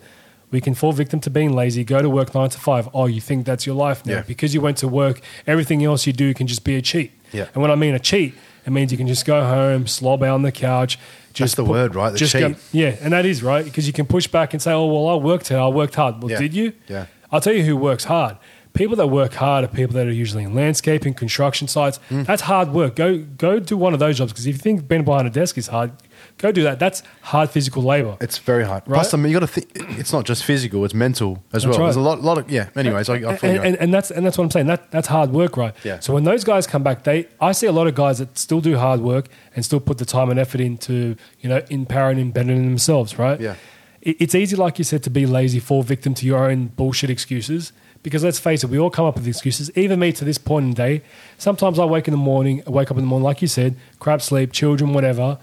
We can fall victim to being lazy, go to work nine to five. Oh, you think that's your life now. Yeah. Because you went to work, everything else you do can just be a cheat. Yeah. And when I mean a cheat, it means you can just go home, slob out on the couch. Just the word, right? The just cheat. yeah, and that is right because you can push back and say, "Oh, well, I worked hard. I worked hard." Well, Yeah. did you? Yeah. I'll tell you who works hard. People that work hard are people that are usually in landscaping, construction sites. Mm. That's hard work. Go go do one of those jobs because if you think being behind a desk is hard, go do that. That's hard physical labor. It's very hard. Right? Plus, I mean, you got to think. It's not just physical; it's mental as That's well. right. There's a lot, lot of yeah. Anyways, I, I feel and, and, and that's and that's what I'm saying. That that's hard work, right? Yeah. So when those guys come back, they I see a lot of guys that still do hard work and still put the time and effort into you know empowering and bettering themselves, right? Yeah. It, it's easy, like you said, to be lazy, fall victim to your own bullshit excuses. Because let's face it, we all come up with excuses. Even me to this point in the day, sometimes I wake in the morning, I wake up in the morning, like you said, crap sleep, children, whatever.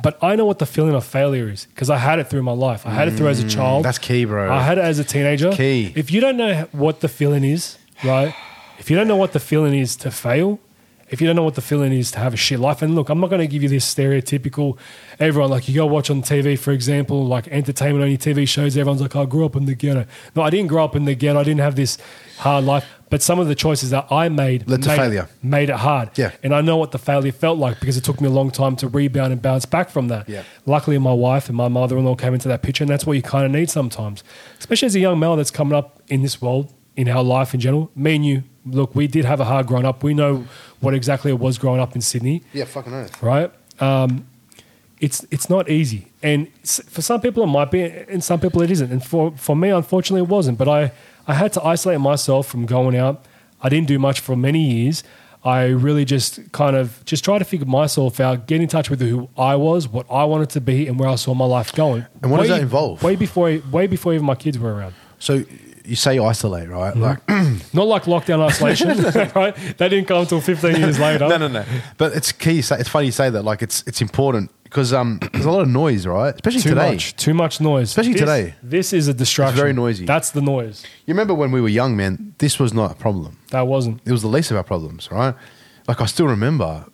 But I know what the feeling of failure is because I had it through my life. I had it through as a child. Mm, that's key, bro. I had it as a teenager. Key. If you don't know what the feeling is, right? If you don't know what the feeling is to fail, if you don't know what the feeling is to have a shit life, and look, I'm not going to give you this stereotypical, everyone like you go watch on TV, for example, like entertainment only TV shows. Everyone's like, I grew up in the ghetto. No, I didn't grow up in the ghetto. I didn't have this hard life. But some of the choices that I made Led to made, failure. made it hard. Yeah. And I know what the failure felt like because it took me a long time to rebound and bounce back from that. Yeah. Luckily, my wife and my mother in law came into that picture, and that's what you kind of need sometimes, especially as a young male that's coming up in this world, in our life in general. Me and you, look, we did have a hard growing up. We know what exactly it was growing up in Sydney, yeah, fucking earth. right? Um, it's it's not easy, and for some people it might be, and some people it isn't. And for for me, unfortunately, it wasn't. But I I had to isolate myself from going out. I didn't do much for many years. I really just kind of just try to figure myself out, get in touch with who I was, what I wanted to be, and where I saw my life going. And what does that involve? Way before, way before even my kids were around. So you say isolate, right? Mm-hmm. Like Not like lockdown isolation, right? That didn't come until 15 years later. no, no, no. But it's key. you say- It's funny you say that. Like it's it's important because um, there's a lot of noise, right? Especially Too today. much, too much noise. Especially This- today. This is a distraction. very noisy. That's the noise. You remember when we were young, man? This was not a problem. That wasn't. It was the least of our problems, right? Like I still remember.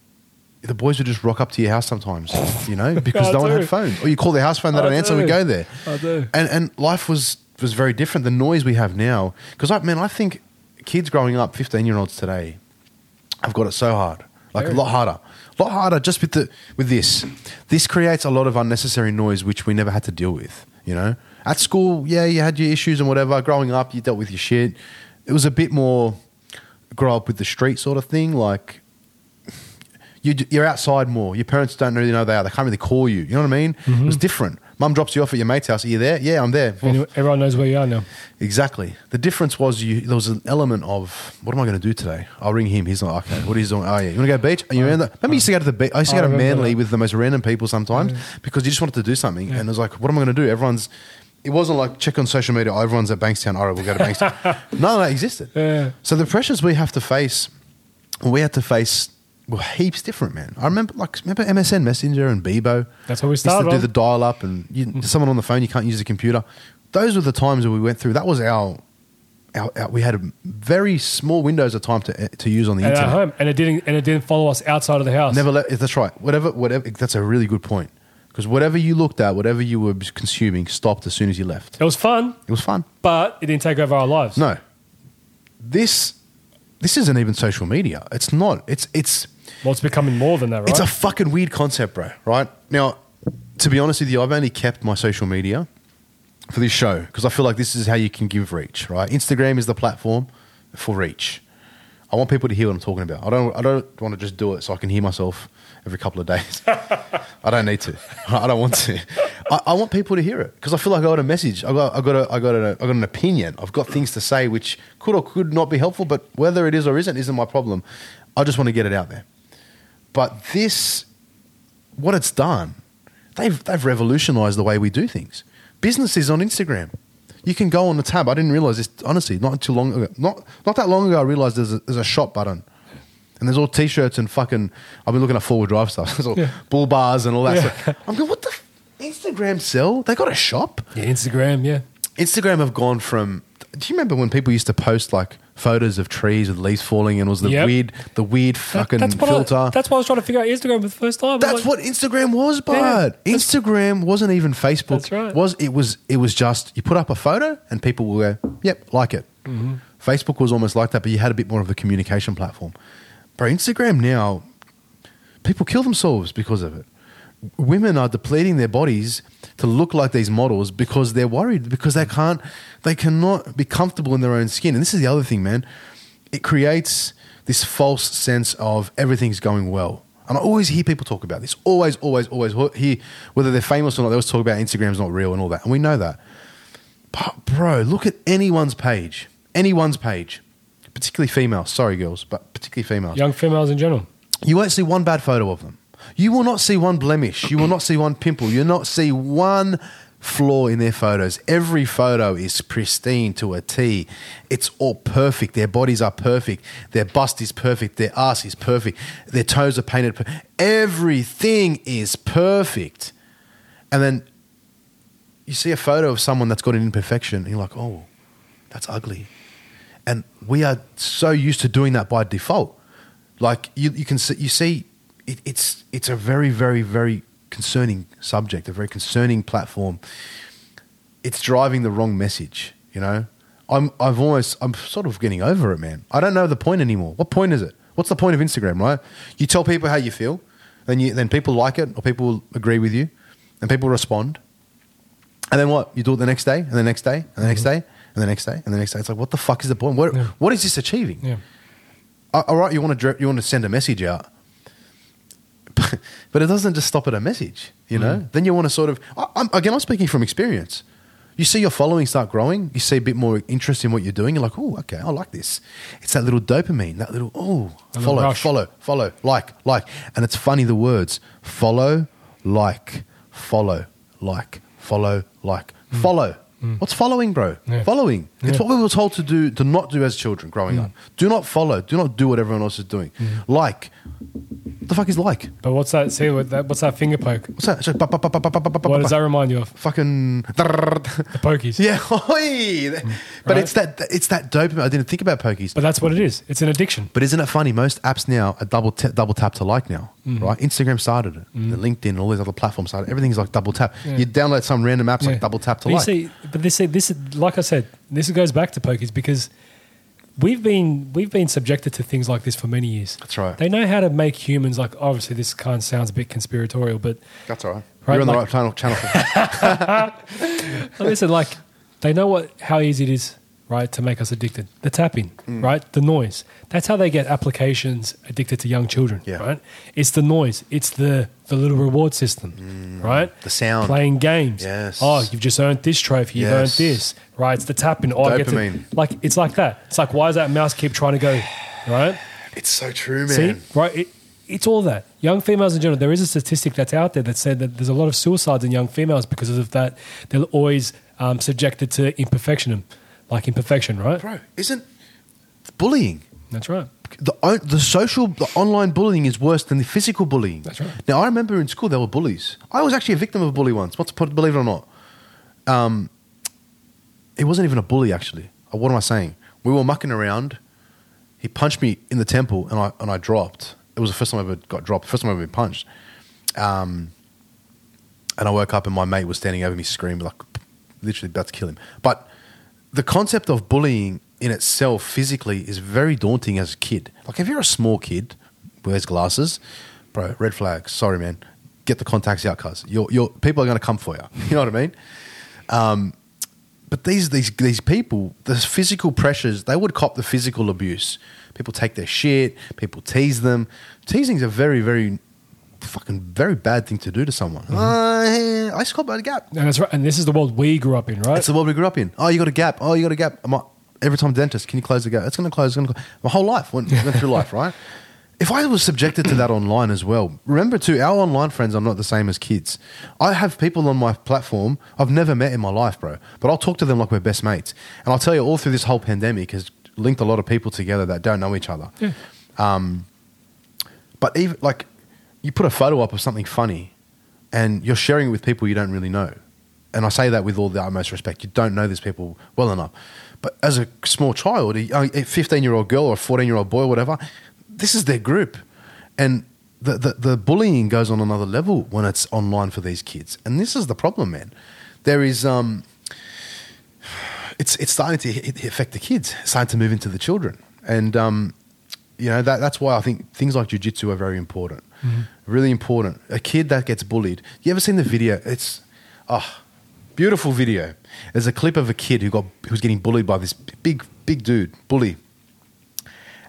The boys would just rock up to your house sometimes, you know, because I no one do. had phones. Or you call their house phone, they I don't answer, we do. go there. I do. And and life was was very different. The noise we have now, because I man, I think kids growing up, fifteen year olds today, have got it so hard, like Very. a lot harder, a lot harder. Just with the with this, this creates a lot of unnecessary noise which we never had to deal with. You know, at school, yeah, you had your issues and whatever. Growing up, you dealt with your shit. It was a bit more grow up with the street sort of thing, like. You, you're outside more. Your parents don't really know they are. They can't really call you. You know what I mean? It was mm-hmm. different. Mum drops you off at your mate's house. Are you there? Yeah, I'm there. Everyone knows where you are now. Exactly. The difference was you. There was an element of what am I going to do today? I'll ring him. He's like, okay. What are you doing? Oh yeah, you want to go to the beach? Are you around the, Remember, you used to go to the beach. I used to oh, I go to Manly that. with the most random people sometimes because you just wanted to do something, and it was like, what am I going to do? Everyone's. It wasn't like check on social media. Oh, everyone's at Bankstown. All right, we'll go to Bankstown. no, no, that existed. Yeah. So the pressures we have to face, we had to face. Were heaps different, man. I remember, like, remember MSN Messenger and Bebo. That's what we Used to started do the dial up and you, mm. someone on the phone you can't use the computer. Those were the times that we went through. That was our, our, our we had a very small windows of time to, eh, to use on the And at internet. home, and it didn't, and it didn't follow us outside of the house. never let that's right. Whatever whatever that's a really good point. Because whatever you looked at whatever you were consuming stopped as soon as you left. It was fun, it was fun. But it didn't take over our lives. no. This this isn't even social media. It's not. It's it's Well, it's becoming more than that, right? It's a fucking weird concept, bro. Right now, to be honest with you, I've only kept my social media for this show because I feel like this is how you can give reach. Right, Instagram is the platform for reach. I want people to hear what I'm talking about. I don't. I don't want to just do it so I can hear myself every couple of days. I don't need to. I don't want to. I, I want people to hear it because I feel like I got a message. I got, I got, a, I got, a, I got an opinion. I've got things to say which could or could not be helpful, but whether it is or isn't isn't my problem. I just want to get it out there. But this, what it's done, they've they've revolutionised the way we do things. Business is on Instagram. You can go on the tab. I didn't realize this honestly. Not too long ago. Not not that long ago. I realized there's a, there's a shop button. And there's all t-shirts and fucking. I've been looking at forward drive stuff. There's all Yeah. bull bars and all that Yeah. stuff. I'm going, what the f- Instagram sell? They got a shop. Yeah, Instagram, yeah. Instagram have gone from. Do you remember when people used to post like photos of trees with leaves falling and it was the Yep. weird, the weird fucking that's what filter? I, that's why I was trying to figure out Instagram for the first time. I was That's like, what Instagram was, bud. That's- Instagram wasn't even Facebook. That's right. Was it was it was just you put up a photo and people will go, "Yep, like it." Mm-hmm. Facebook was almost like that, but you had a bit more of a communication platform. Bro, Instagram now, people kill themselves because of it. Women are depleting their bodies to look like these models because they're worried because they can't, they cannot be comfortable in their own skin. And this is the other thing, man. It creates this false sense of everything's going well. And I always hear people talk about this. Always, always, always hear whether they're famous or not. They always talk about Instagram's not real and all that, and we know that. But bro, look at anyone's page. Anyone's page, particularly females. Sorry, girls, but particularly females. young females in general. You won't see one bad photo of them. You will not see one blemish. You will not see one pimple. You'll not see one flaw in their photos. Every photo is pristine to a T. It's all perfect. Their bodies are perfect. Their bust is perfect. Their ass is perfect. Their toes are painted. Per- Everything is perfect. And then you see a photo of someone that's got an imperfection, and you're like, oh, that's ugly. And we are so used to doing that by default. Like you, you can see, you see, it, it's it's a very, very, very concerning subject, a very concerning platform. It's driving the wrong message. You know, I'm I've almost I'm sort of getting over it, man. I don't know the point anymore. What point is it? What's the point of Instagram, right? You tell people how you feel, then you then people like it or people agree with you, and people respond. And then what? You do it the next day, and the next day, and the next mm-hmm. day, and the next day, and the next day. It's like, what the fuck is the point? What, Yeah. what is this achieving? Yeah. All right, you want to you want to send a message out, but it doesn't just stop at a message. You know, mm. then you want to sort of. I'm, again, I'm speaking from experience. You see your following start growing. You see a bit more interest in what you're doing. You're like, oh, okay, I like this. It's that little dopamine, that little oh, A little follow, follow, follow, like, like, and it's funny the words follow, like, follow, like, follow, like, mm. follow. Mm. What's following, bro? Yeah. Following. It's what we were told to do, to not do as children growing Hmm. up. Do not follow. Do not do what everyone else is doing. Like. What the fuck is like? But what's that? See what that, what's that finger poke? What's that? What does that remind you of? Fucking the pokies. Yeah, but Right? it's that it's that dopamine. I didn't think about pokies. But that's what it is. It's an addiction. But isn't it funny? Most apps now are double t- double tap to like now, mm-hmm. right? Instagram started it, mm-hmm. LinkedIn, and all these other platforms started. Everything's like double tap. Yeah. You download some random apps like double tap to But you like. see, but this, this, is- like I said, this goes back to pokies because we've been we've been subjected to things like this for many years. That's right. They know how to make humans like. Obviously, this kind of sounds a bit conspiratorial, but That's all right. Right, You're on the right channel. channel listen, like they know what how easy it is, right, to make us addicted. The tapping, Mm. right, the noise. That's how they get applications addicted to young children, Yeah. right? It's the noise. It's the the little reward system, right? Mm. The sound. playing games. Yes. Oh, you've just earned this trophy. You've earned this, right? It's the tapping. Oh, I get to, Dopamine. like it's like that. It's like why does that mouse keep trying to go, right? it's so true, man. See, right? It, it's all that. Young females in general, there is a statistic that's out there that said that there's a lot of suicides in young females because of that. They're always um, subjected to imperfection, like imperfection, right? bro, isn't bullying That's right. the the social the online bullying is worse than the physical bullying. That's right. Now I remember in school there were bullies. I was actually a victim of a bully once. What's believe it or not? Um, it wasn't even a bully actually. Uh, What am I saying? We were mucking around. He punched me in the temple, and I and I dropped. It was the first time I ever got dropped. First time I ever been punched. Um, and I woke up, and my mate was standing over me, screaming like, literally about to kill him. But the concept of bullying in itself physically is very daunting as a kid. Like if you're a small kid, wears glasses, bro, red flag. Sorry, man. Get the contacts out, cuz. Your your people are gonna come for you. You know what I mean? Um, but these these these people, the physical pressures, they would cop the physical abuse. People take their shit, people tease them. Teasing is a very, very fucking very bad thing to do to someone. Mm-hmm. Uh, I scored by the gap. And that's right. And this is the world we grew up in, right? It's the world we grew up in. Oh, you got a gap. Oh, you got a gap. I'm like, every time dentist, can you close the gap? It's going to close. It's going to close. My whole life went, went through life, right? If I was subjected to that online as well, remember too, our online friends are not the same as kids. I have people on my platform I've never met in my life, bro, but I'll talk to them like we're best mates. And I'll tell you, all through this whole pandemic has linked a lot of people together that don't know each other. Yeah. Um, but even like, you put a photo up of something funny, and you're sharing it with people you don't really know. And I say that with all the utmost respect. You don't know these people well enough. But as a small child, a 15 year old girl or a 14 year old boy or whatever, this is their group. And the, the, the bullying goes on another level when it's online for these kids. And this is the problem, man. There is, um, it's, it's starting to affect the kids, it's starting to move into the children. And, um, you know, that, that's why I think things like jujitsu are very important. Mm-hmm. Really important. A kid that gets bullied. You ever seen the video? It's, oh, beautiful video. There's a clip of a kid who got who was getting bullied by this big big dude, bully.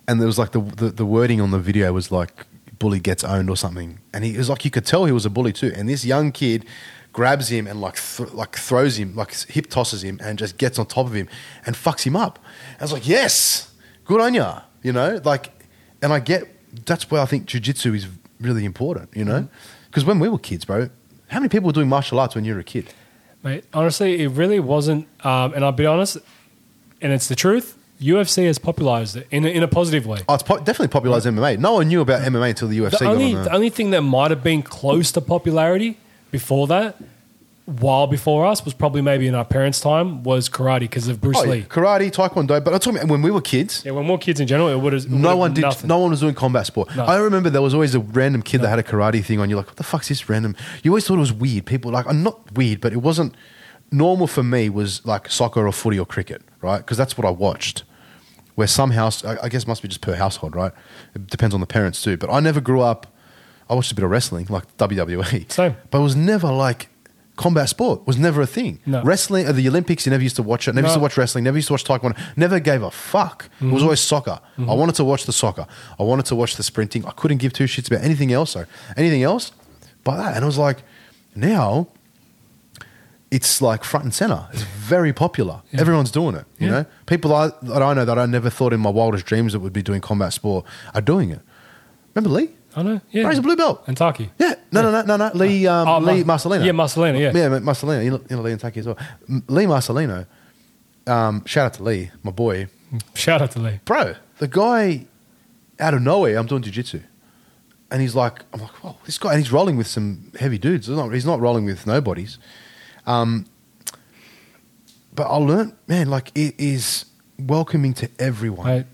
And there was like the, the the wording on the video was like bully gets owned or something. And he it was like you could tell he was a bully too. And this young kid grabs him and like th- like throws him, like hip tosses him and just gets on top of him and fucks him up. I was like, "Yes. Good on ya." You know? Like and I get that's where I think jujitsu is really important, you know? Because when we were kids, bro, how many people were doing martial arts when you were a kid? Mate, honestly, it really wasn't. Um, and I'll be honest, and it's the truth. UFC has popularized it in a, in a positive way. Oh, it's po- definitely popularized MMA. No one knew about MMA until the UFC The got only on the only thing that might have been close to popularity before that, while before us, was probably maybe in our parents' time was karate because of Bruce Oh, yeah, Lee. karate, taekwondo. But I'm talking about when we were kids, Yeah, when more kids in general, it would have. no one did. Nothing. No one was doing combat sport. I remember there was always a random kid that had a karate thing on. You're like, what the fuck's this random? You always thought it was weird. People like, I'm not weird, but it wasn't normal for me. Was like soccer or footy or cricket, right? Because that's what I watched. Where some house, I I guess, it must be just per household, right? It depends on the parents too. But I never grew up. I watched a bit of wrestling, like WWE. Same. But it was never like combat sport. Was never a thing. No. Wrestling, at the Olympics, you never used to watch it. Never used to watch wrestling. Never used to watch taekwondo. Never gave a fuck. It was mm-hmm. always soccer. I mm-hmm. wanted to watch the soccer. I wanted to watch the sprinting. I couldn't give two shits about anything else. So anything else, by that. And I was like, now it's like front and center. It's very popular. Yeah. Everyone's doing it. You Yeah. know, people I, that I know that I never thought in my wildest dreams that would be doing combat sport are doing it. Remember Lee? I know. Yeah, he's a blue belt. and Taki. Yeah, no, no, no, no, no. Lee, um, Oh, Lee Marcelino. Yeah, Marcelino, yeah. yeah, Marcelino. You know, you know Lee and Taki as well. M- Lee Marcelino. Um, shout out to Lee, my boy, Shout out to Lee. bro. The guy, out of nowhere, I'm doing jujitsu, and he's like, I'm like, whoa, this guy, and he's rolling with some heavy dudes. He's not, he's not rolling with nobodies. Um, but I learned, man, like it is welcoming to everyone. Mate,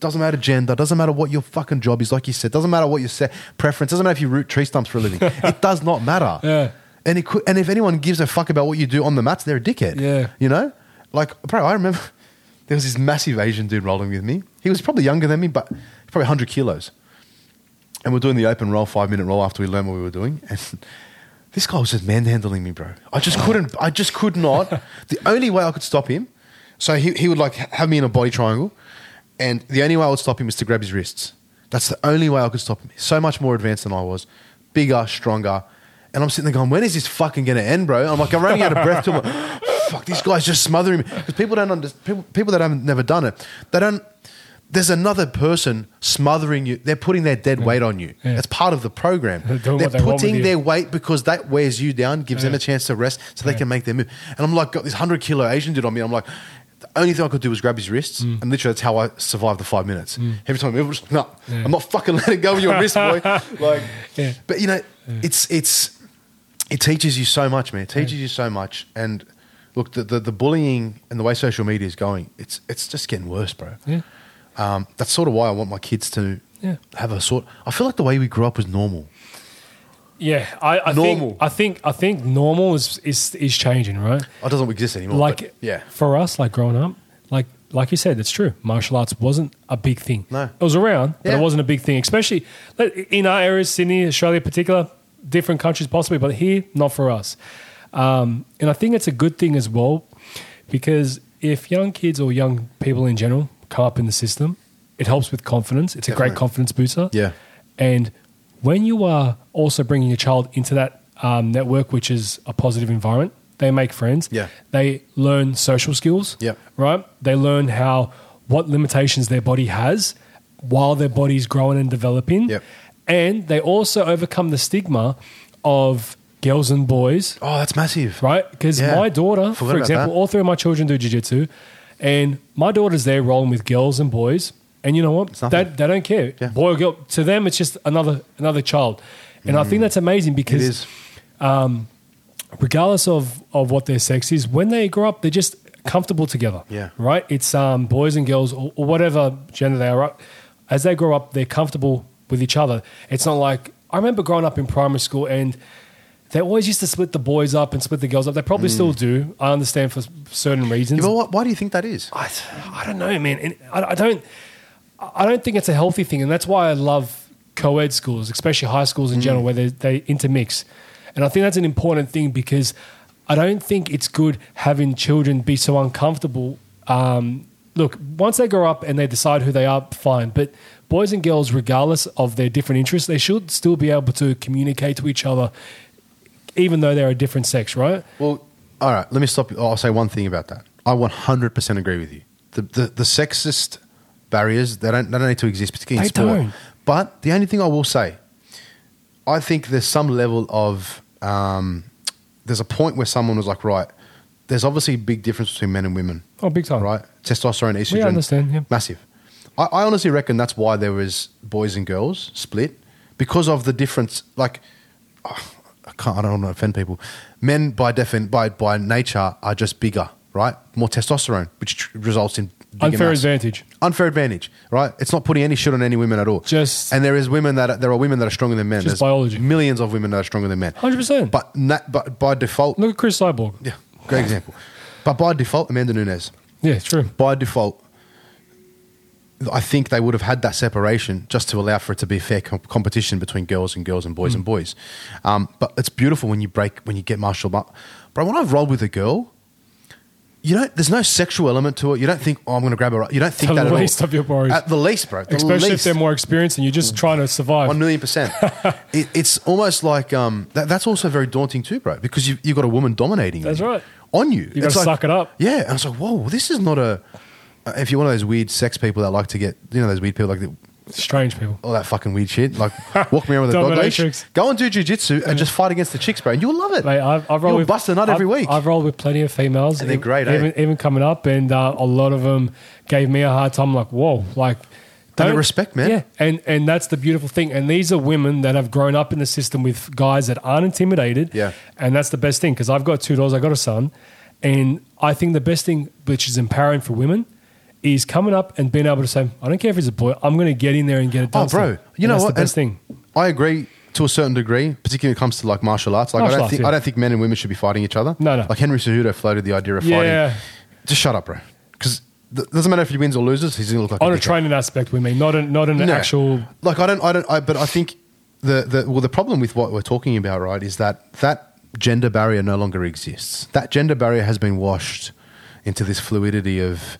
Doesn't matter gender. Doesn't matter what your fucking job is. Like you said, doesn't matter what your se- preference. Doesn't matter if you root tree stumps for a living. it does not matter. Yeah. And it could, and if anyone gives a fuck about what you do on the mats, they're a dickhead. Yeah. You know, like bro, I remember there was this massive Asian dude rolling with me. He was probably younger than me, but probably hundred kilos. And we're doing the open roll, five minute roll after we learned what we were doing, and. This guy was just manhandling me, bro. I just couldn't. I just could not. The only way I could stop him, so he, he would like have me in a body triangle, and the only way I would stop him is to grab his wrists. That's the only way I could stop him. He's so much more advanced than I was, bigger, stronger, and I'm sitting there going, "When is this fucking gonna end, bro?" I'm like, I'm running out of breath. To him. Fuck, these guys just smothering me because people don't understand. People, people that haven't never done it, they don't. There's another person smothering you. They're putting their dead weight on you. Yeah. That's part of the program. They're They're they putting you. their weight because that wears you down, gives them a chance to rest so they can make their move. And I'm like, got this 100 kilo Asian dude on me. I'm like, the only thing I could do was grab his wrists. Mm. And literally, that's how I survived the five minutes. Every time I move, I'm just, no, Yeah. I'm not fucking letting go of your wrist, boy. Like, Yeah. But, you know, it's, it's, it teaches you so much, man. It teaches you so much. And look, the, the, the bullying and the way social media is going, it's, it's just getting worse, bro. Yeah. Um, that's sort of why I want my kids to Yeah. have a sort. I feel like the way we grew up was normal. Yeah, I, I Normal. Think, I think I think normal is is is changing, right? It doesn't exist anymore. Like but yeah, for us, like growing up, like like you said, it's true. Martial arts wasn't a big thing. No. it was around, but Yeah. it wasn't a big thing. Especially in our areas, Sydney, Australia, in particular, different countries possibly, but here, not for us. Um, and I think it's a good thing as well, because if young kids or young people in general come up in the system, it helps with confidence. It's a great confidence booster. Yeah. And when you are also bringing your child into that um, network, which is a positive environment. They make friends. Yeah. They learn social skills. Yep. Right. They learn how what limitations their body has while their body's growing and developing. Yep. And they also overcome the stigma of girls and boys Oh, that's massive. right? Because Yeah. my daughter, Forgot for example, all three of my children do jiu-jitsu, and my daughter's there rolling with girls and boys, and you know what? They, they don't care, Yeah. boy or girl. To them, it's just another another child, and I think that's amazing Mm. Because is. regardless of of what their sex is, when they grow up, they're just comfortable together. Yeah. right. It's um, boys and girls or, or whatever gender they are. Right? As they grow up, they're comfortable with each other. It's not like I remember growing up in primary school and. They always used to split the boys up and split the girls up. They probably still do. I understand for certain reasons. Mm. Yeah, but why do you think that is? I, I don't know, man. And I, I don't. I don't think it's a healthy thing, and that's why I love co-ed schools, especially high schools in general, where they, they intermix. And I think that's an important thing because I don't think it's good having children be so uncomfortable. Um, look, once they grow up and they decide who they are, fine. But boys and girls, regardless of their different interests, they should still be able to communicate to each other, even though they're a different sex, right? Well, all right. Let me stop you. I'll say one thing about that. I 100% agree with you. The the, the sexist barriers they don't they don't need to exist, particularly in They sport. don't. But the only thing I will say, I think there's some level of um, there's a point where someone was like, right, there's obviously a big difference between men and women, Oh, big time. right? Testosterone, estrogen, We understand, yeah. massive. I, I honestly reckon that's why there was boys and girls split because of the difference. Like, oh, I can't. I don't want to offend people. Men by defin by by nature are just bigger, right? More testosterone, which tr- results in Unfair advantage. Unfair advantage, right? It's not putting any shit on any women at all. Just- and there is women that are, there are women that are stronger than men. Just There's biology. Millions of women that are stronger than men. 100%. But na- but by default, Look at Cris Cyborg. yeah, great example. But by default, Amanda Nunes Yeah, true. by default, I think they would have had that separation just to allow for it to be fair com- competition between girls and girls and boys and boys. Um, but it's beautiful when you break when you get martial but Bro, when I've rolled with a girl, you don't. There's no sexual element to it. You don't think, oh, I'm going to grab her. You don't think The that least at all. of your worries. At the least, bro. The Especially if they're more experienced and you're just trying to survive. One million percent. it, it's almost like um, that, that's also very daunting too, bro, because you've, you've got a woman dominating. That's you, right. On you, You gotta like- suck it up. Yeah, and I was like, whoa, this is not a. If you're one of those weird sex people that like to get, you know, those weird people like Strange people. all that fucking weird shit, like walk me around with a dog leash, go and do jujitsu and just fight against the chicks, bro, and you'll love it. Mate, I've, I've rolled You'll with bust a nut every I've- week. I've rolled with plenty of females, And they're great, eh? even even coming up, and uh, a lot of them gave me a hard time. Like, whoa, like. Don't- respect, man. Yeah, and and that's the beautiful thing. And these are women that have grown up in the system with guys that aren't intimidated. Yeah. and that's the best thing because I've got two daughters, I got a son, and I think the best thing, which is empowering for women, is coming up and being able to say, I don't care if he's a boy, I'm going to get in there and get it oh, done. Oh, bro, you know what? The best And thing. I agree to a certain degree, particularly when it comes to like martial arts. Like Martial I don't arts, think yeah. I don't think men and women should be fighting each other. No, no. Like Henry Cejudo floated the idea of Yeah. fighting. Just shut up, bro. Because it doesn't matter if he wins or loses. He's gonna look like On a dickhead. training aspect, we mean not an not an No. actual. Like I don't, I don't, I, but I think the, the well, the problem with what we're talking about, right, is that that gender barrier no longer exists. That gender barrier has been washed into this fluidity of,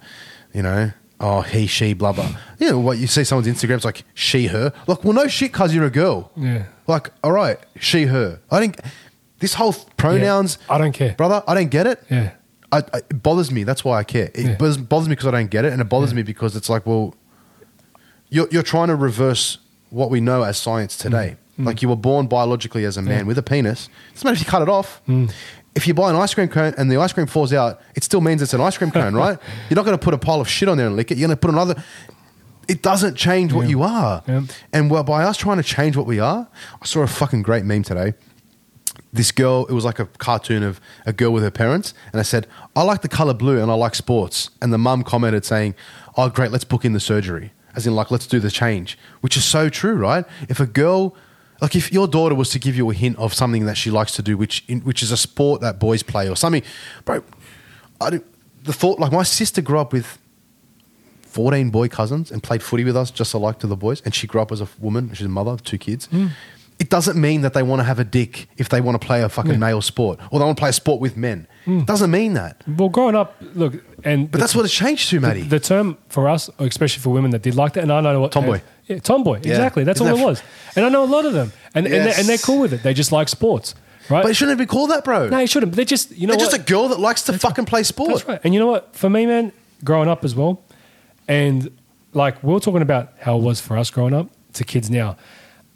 you know, oh he, she, blubber. You know what you see someone's Instagram's like she, her. Like, well, no shit, cause you're a girl. Yeah. Like, all right, she, her. I think this whole pronouns. I don't care. brother. I don't get it. Yeah. I, I, it bothers me. That's why I care. It Yeah. bothers, bothers me because I don't get it, and it bothers Yeah. me because it's like, well, you're you're trying to reverse what we know as science today. Like you were born biologically as a man Mm. Yeah. with a penis. Doesn't matter if you cut it off. If you buy an ice cream cone and the ice cream falls out, it still means it's an ice cream cone, right? You're not going to put a pile of shit on there and lick it. You're going to put another. It doesn't change what Yeah. you are. Yeah. And well, by us trying to change what we are, I saw a fucking great meme today this girl, it was like a cartoon of a girl with her parents. And I said, I like the color blue and I like sports. And the mum commented saying, Oh, great, let's book in the surgery. As in, like, let's do the change, which is so true, right? If a girl, like, if your daughter was to give you a hint of something that she likes to do, which, in, which is a sport that boys play or something, bro, I do, the thought, like, my sister grew up with 14 boy cousins and played footy with us just alike to the boys. And she grew up as a woman. She's a mother of two kids. Hmm. It doesn't mean that they want to have a dick if they want to play a fucking Yeah. male sport or they want to play a sport with men. Hmm. Doesn't mean that. Well, growing up, look, and But that's what it's changed to, the, Matty. the term for us, especially for women that did like that, and I know what Tomboy. Yeah, tomboy. Yeah. Exactly. That's Isn't all that it was. And I know a lot of them, and and, they're, and they're cool with it. They just like sports, right? But it shouldn't be called that, bro. no, you shouldn't. They're just you know They're what? just a girl that likes to fucking play sport. That's right. And you know what? For me, man, growing up as well, and like we were talking about how it was for us growing up to kids now.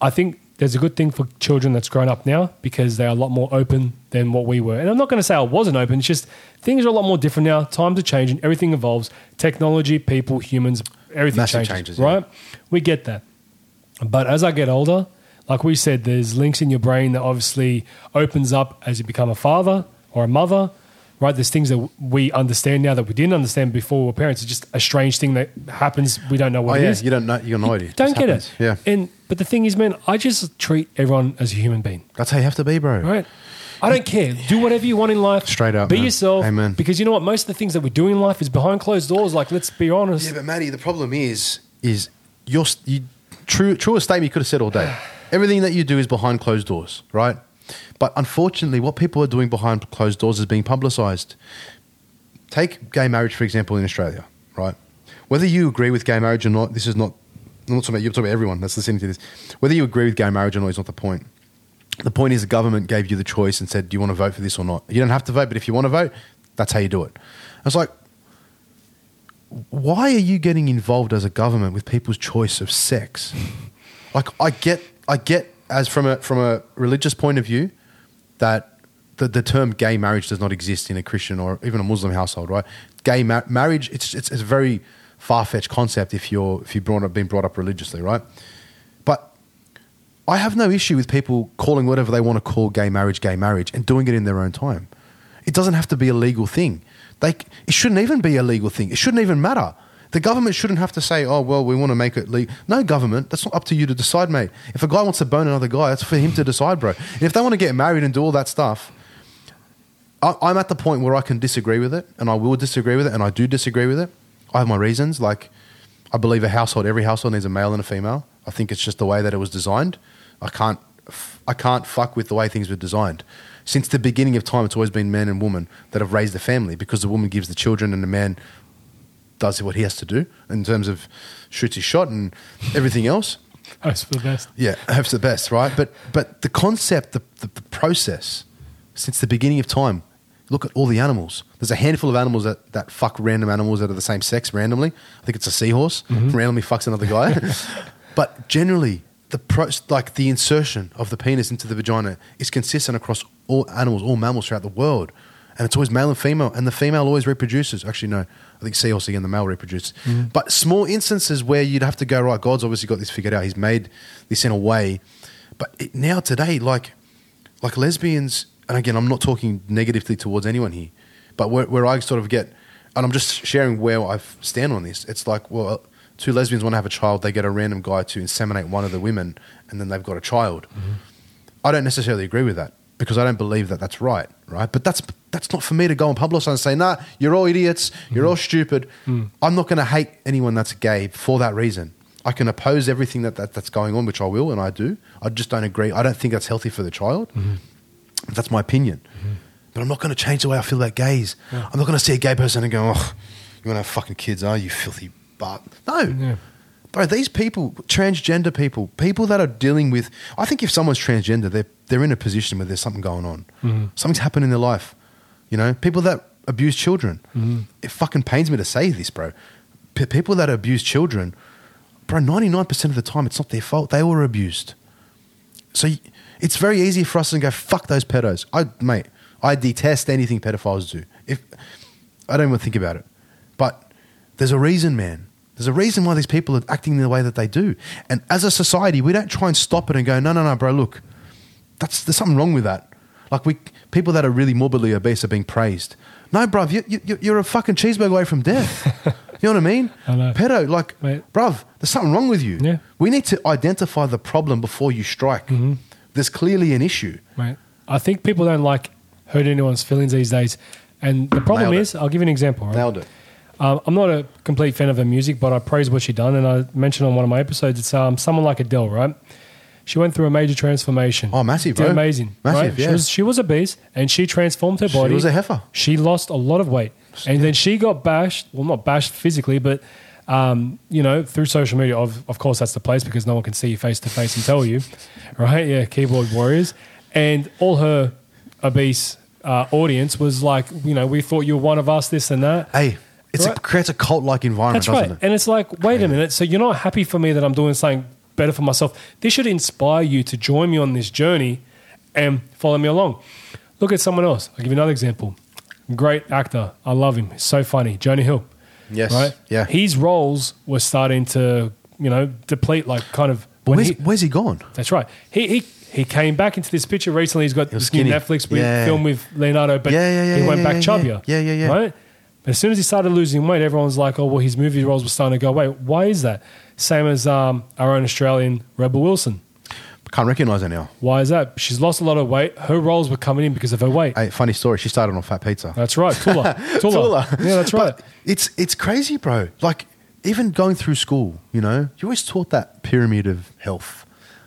I think there's a good thing for children that's grown up now because they're a lot more open than what we were. And I'm not going to say I wasn't open. It's just things are a lot more different now. Times are changing. Everything evolves. Technology, people, humans, everything Massive changes. changes, yeah. right? We get that. But as I get older, like we said, there's links in your brain that obviously opens up as you become a father or a mother, right? There's things that we understand now that we didn't understand before we were parents. It's just a strange thing that happens. We don't know Oh what it yeah, is. you don't know. You got no idea. don't get happens. it. Yeah, And but the thing is, man, I just treat everyone as a human being, that's how you have to be, bro. right? I don't care. Do whatever you want in life. Straight up, Be man. yourself. Amen. Because you know what? Most of the things that we do in life is behind closed doors. Like, let's be honest. Yeah, but Matty, the problem is, is your you, true truest statement you could have said all day. Everything that you do is behind closed doors, right? But unfortunately, what people are doing behind closed doors is being publicised. Take gay marriage, for example, in Australia, right? Whether you agree with gay marriage or not, this is not. I'm not talking about you. I'm talking about everyone that's listening to this. Whether you agree with gay marriage or not is not the point. The point is the government gave you the choice and said, "Do you want to vote for this or not?" You don't have to vote, but if you want to vote, that's how you do it. I was like, why are you getting involved as a government with people's choice of sex? Like I get, I get as from a from a religious point of view that the, the term gay marriage does not exist in a Christian or even a Muslim household, right? Gay ma- marriage, it's, it's, it's a very far fetched concept if you're if you've brought up, been brought up religiously, right? I have no issue with people calling whatever they want to call gay marriage gay marriage and doing it in their own time. It doesn't have to be a legal thing. They, it shouldn't even be a legal thing. It shouldn't even matter. The government shouldn't have to say, oh, well, we want to make it legal. No, government, that's not up to you to decide, mate. If a guy wants to bone another guy, that's for him to decide, bro. And if they want to get married and do all that stuff, I, I'm at the point where I can disagree with it, and I will disagree with it, and I do disagree with it. I have my reasons. Like, I believe a household, every household needs a male and a female. I think it's just the way that it was designed. I can't, I can't fuck with the way things were designed. Since the beginning of time, it's always been man and woman that have raised the family because the woman gives the children and the man does what he has to do in terms of shoots his shot and everything else. Hopes for the best. Yeah, hopes the best, right? But but the concept, the, the, the process, since the beginning of time, look at all the animals. There's a handful of animals that, that fuck random animals that are the same sex randomly. I think it's a seahorse mm-hmm. randomly fucks another guy. but generally, the pro, like the insertion of the penis into the vagina is consistent across all animals, all mammals throughout the world. And it's always male and female, and the female always reproduces. Actually, no, I think seahorse again, the male reproduces. Mm-hmm. But small instances where you'd have to go, right, God's obviously got this figured out. He's made this in a way. But it, now, today, like, like lesbians, and again, I'm not talking negatively towards anyone here, but where, where I sort of get, and I'm just sharing where I stand on this. It's like, well, two lesbians want to have a child, they get a random guy to inseminate one of the women, and then they've got a child. Mm-hmm. I don't necessarily agree with that because I don't believe that that's right, right? But that's that's not for me to go and publicize and say, nah, you're all idiots, you're all mm-hmm. stupid. Mm. I'm not going to hate anyone that's gay for that reason. I can oppose everything that, that that's going on, which I will, and I do. I just don't agree. I don't think that's healthy for the child. Mm-hmm. That's my opinion. But I'm not going to change the way I feel about gays. I'm not going to see a gay person and go, oh, you want to have fucking kids, are you filthy butt? No. Yeah. Bro, these people, transgender people, people that are dealing with, I think if someone's transgender, they're, they're in a position where there's something going on. Mm-hmm. Something's happened in their life. You know, people that abuse children. Mm-hmm. It fucking pains me to say this, bro. P- people that abuse children, bro, 99% of the time, it's not their fault. They were abused. So it's very easy for us to go, fuck those pedos. I, mate, I detest anything pedophiles do. If I don't even think about it. But there's a reason, man. There's a reason why these people are acting the way that they do. And as a society, we don't try and stop it and go, no, no, no, bro, look, that's, there's something wrong with that. Like we, people that are really morbidly obese are being praised. No, bruv, you, you, you're a fucking cheeseburger away from death. you know what I mean? I know. Pedo, like, Mate. bruv, there's something wrong with you. Yeah. We need to identify the problem before you strike. Mm-hmm. There's clearly an issue. Right. I think people don't like hurt anyone's feelings these days. And the problem Nailed it. is, I'll give you an example. Right? Nailed it. Um, I'm not a complete fan of her music, but I praise what she done. And I mentioned on one of my episodes, it's um, someone like Adele, right? She went through a major transformation. Oh, massive, Did bro. amazing. Massive, right? yeah. She was, she was obese and she transformed her body. She was a heifer. She lost a lot of weight. And then she got bashed, well, not bashed physically, but um, you know, through social media. Of, of course, that's the place because no one can see you face to face and tell you, right? Yeah, keyboard warriors. And all her obese uh, audience was like, you know, we thought you were one of us, this and that. Hey, it's a, Right. creates a cult like environment, That's right. doesn't it? And it's like, wait a minute. So you're not happy for me that I'm doing something better for myself. This should inspire you to join me on this journey and follow me along. Look at someone else. I'll give you another example. Great actor. I love him. He's so funny. Jonah Hill. Yes. Right? Yeah. His roles were starting to, you know, deplete like kind of where's, he- where's he gone? that's right. He he he came back into this picture recently. He's got this new. Netflix with, Yeah. film with Leonardo, but Yeah, yeah, yeah, he went back chubbier. Yeah, yeah, yeah. Right? But as soon as he started losing weight, everyone's like, "Oh, well, his movie roles were starting to go away." Why is that? Same as um, our own Australian Rebel Wilson. Can't recognize her now. Why is that? She's lost a lot of weight. Her roles were coming in because of her weight. Hey, funny story. She started on Fat Pizza. That's right, Tula. Tula. Tula. Yeah, that's right. But it's it's crazy, bro. Like even going through school, you know, you always taught that pyramid of health.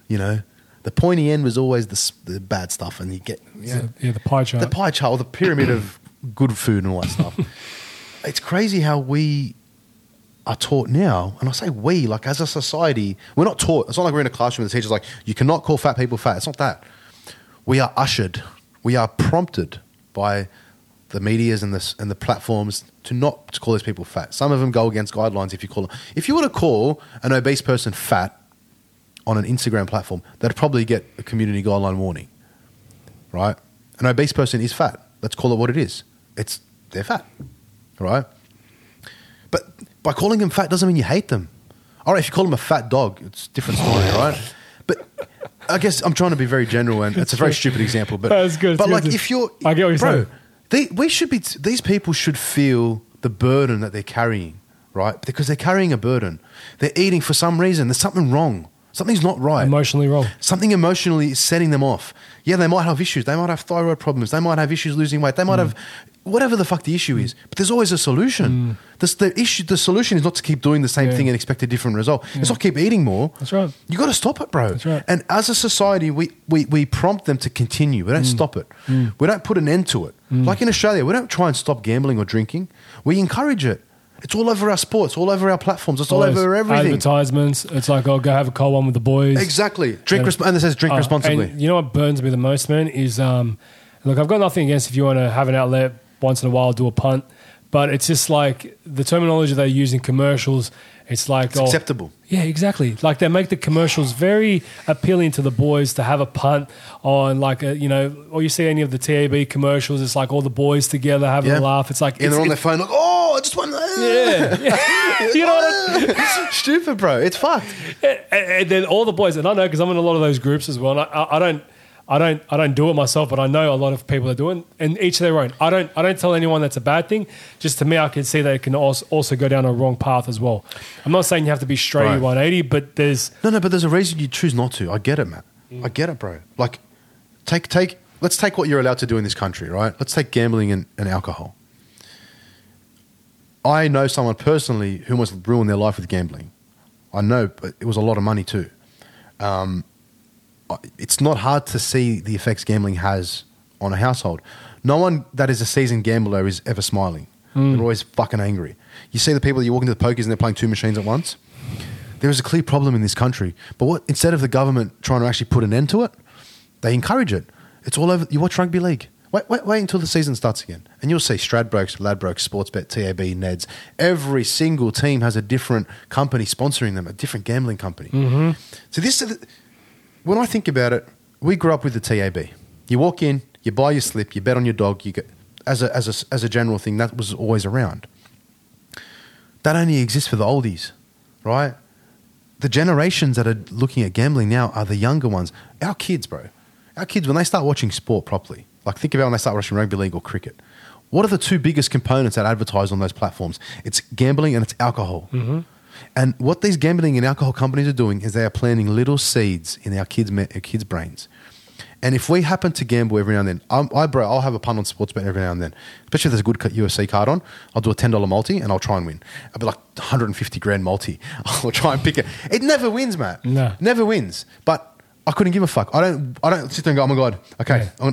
You know, the pointy end was always the, the bad stuff, and you get you know, yeah, the pie chart. the pie chart or the pyramid of good food and all that stuff. it's crazy how we are taught now, and I say we, like as a society, we're not taught. It's not like we're in a classroom and the teacher's like, you cannot call fat people fat. It's not that. We are ushered, we are prompted by the medias and the, and the platforms to not to call these people fat. Some of them go against guidelines if you call them. If you were to call an obese person fat on an Instagram platform, they'd probably get a community guideline warning right? An obese person is fat. Let's call it what it is. It's they're fat, right? But by calling them fat doesn't mean you hate them. All right, if you call them a fat dog, it's a different story, right? But I guess I'm trying to be very general, and it's a very stupid example. But That's good, But good. like, if you're, I get what you're bro, saying. They, we should be. These people should feel the burden that they're carrying, right? Because they're carrying a burden. They're eating for some reason. There's something wrong. Something's not right Emotionally wrong. something emotionally is setting them off. Yeah, they might have issues. They might have thyroid problems. They might have issues losing weight. They might mm. have whatever the fuck the issue is. But there's always a solution. Mm. This, the issue, the solution is not to keep doing the same Yeah. thing and expect a different result. It's not keep eating more. That's right. You got to stop it, bro. That's right. And as a society, we, we, we prompt them to continue. We don't mm. stop it. We don't put an end to it. Like in Australia, we don't try and stop gambling or drinking. We encourage it. It's all over our sports, all over our platforms. It's all over everything. Advertisements. It's like, oh, go have a cold one with the boys. Exactly. Drink Yeah. resp- and it says drink Oh, responsibly. And you know what burns me the most, man, is um, look, I've got nothing against if you want to have an outlet once in a while, do a punt, but it's just like the terminology they use in commercials. It's like It's oh, acceptable. Yeah, exactly. Like they make the commercials very appealing to the boys to have a punt on, like a, you know, or you see any of the TAB commercials. It's like all the boys together having Yeah. a laugh. It's like and it's, they're on their phone like, oh, I just want uh, yeah, yeah. you know what? I- Stupid, bro. It's fucked. and, and then all the boys, and I know because I'm in a lot of those groups as well. And I, I, I don't, I don't, I don't do it myself, but I know a lot of people are doing, and each their own. I don't, I don't tell anyone that's a bad thing. Just to me, I can see that it can also, also go down a wrong path as well. I'm not saying you have to be straight Right. 180, but there's No, no, but there's a reason you choose not to. I get it, man. I get it, bro. Like, take, take, let's take what you're allowed to do in this country, right? Let's take gambling and, and alcohol. I know someone personally who almost ruined their life with gambling. I know, but it was a lot of money too. Um, it's not hard to see the effects gambling has on a household. No one that is a seasoned gambler is ever smiling. They're always fucking angry. You see the people that you walk into the pokers and they're playing two machines at once. There is a clear problem in this country. But what instead of the government trying to actually put an end to it, they encourage it. It's all over. You watch rugby league. Wait, wait, wait until the season starts again, and you'll see Stradbrokes, Ladbrokes, Sportsbet, TAB, Neds. Every single team has a different company sponsoring them, a different gambling company. Mm-hmm. So this, when I think about it, we grew up with the TAB. You walk in, you buy your slip, you bet on your dog. You get as a as a as a general thing that was always around. That only exists for the oldies, right? The generations that are looking at gambling now are the younger ones. Our kids, bro. Our kids, when they start watching sport properly, like think about when they start watching rugby league or cricket. What are the two biggest components that advertise on those platforms? It's gambling and it's alcohol. Mm-hmm. And what these gambling and alcohol companies are doing is they are planting little seeds in our kids' our uh, kids' brains. And if we happen to gamble every now and then, I'm, I bro, I'll have a punt on Sportsbet every now and then. Especially if there's a good UFC card on, I'll do a ten dollar multi and I'll try and win. I'll be like 150 grand multi. I'll try and pick it. It never wins, Matt. No. never wins. But I couldn't give a fuck. I don't. I don't sit there and go, oh my god, okay. Yeah.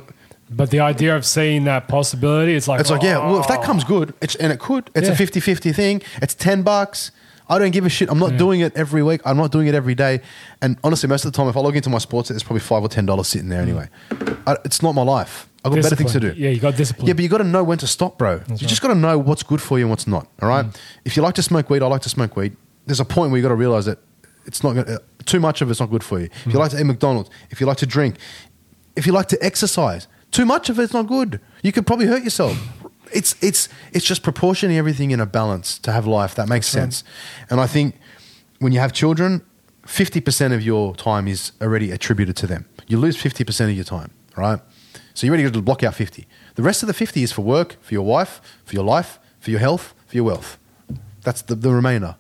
But the idea of seeing that possibility, it's like It's like, yeah, well, if that oh. comes good, it's, and it could, it's Yeah. a 50 50 thing, it's 10 bucks. I don't give a shit. I'm not doing it every week. I'm not doing it every day. And honestly, most of the time, if I log into my sports, there's probably five or ten dollars sitting there anyway. I, it's not my life. I've got better things to do. Mm. Yeah, you got discipline. Yeah, but you got to know when to stop, bro. you just got to know what's good for you and what's not. All right. Mm. If you like to smoke weed, I like to smoke weed. There's a point where you got to realize that it's not gonna, uh, too much of it's not good for you. If Mm. you like to eat McDonald's, if you like to drink, if you like to exercise, too much of it's not good. You could probably hurt yourself. It's it's it's just proportioning everything in a balance to have life that makes sense. And I think when you have children, fifty percent of your time is already attributed to them. You lose fifty percent of your time, right? So you're ready to block out fifty. The rest of the fifty is for work, for your wife, for your life, for your health, for your wealth. That's the, the remainder.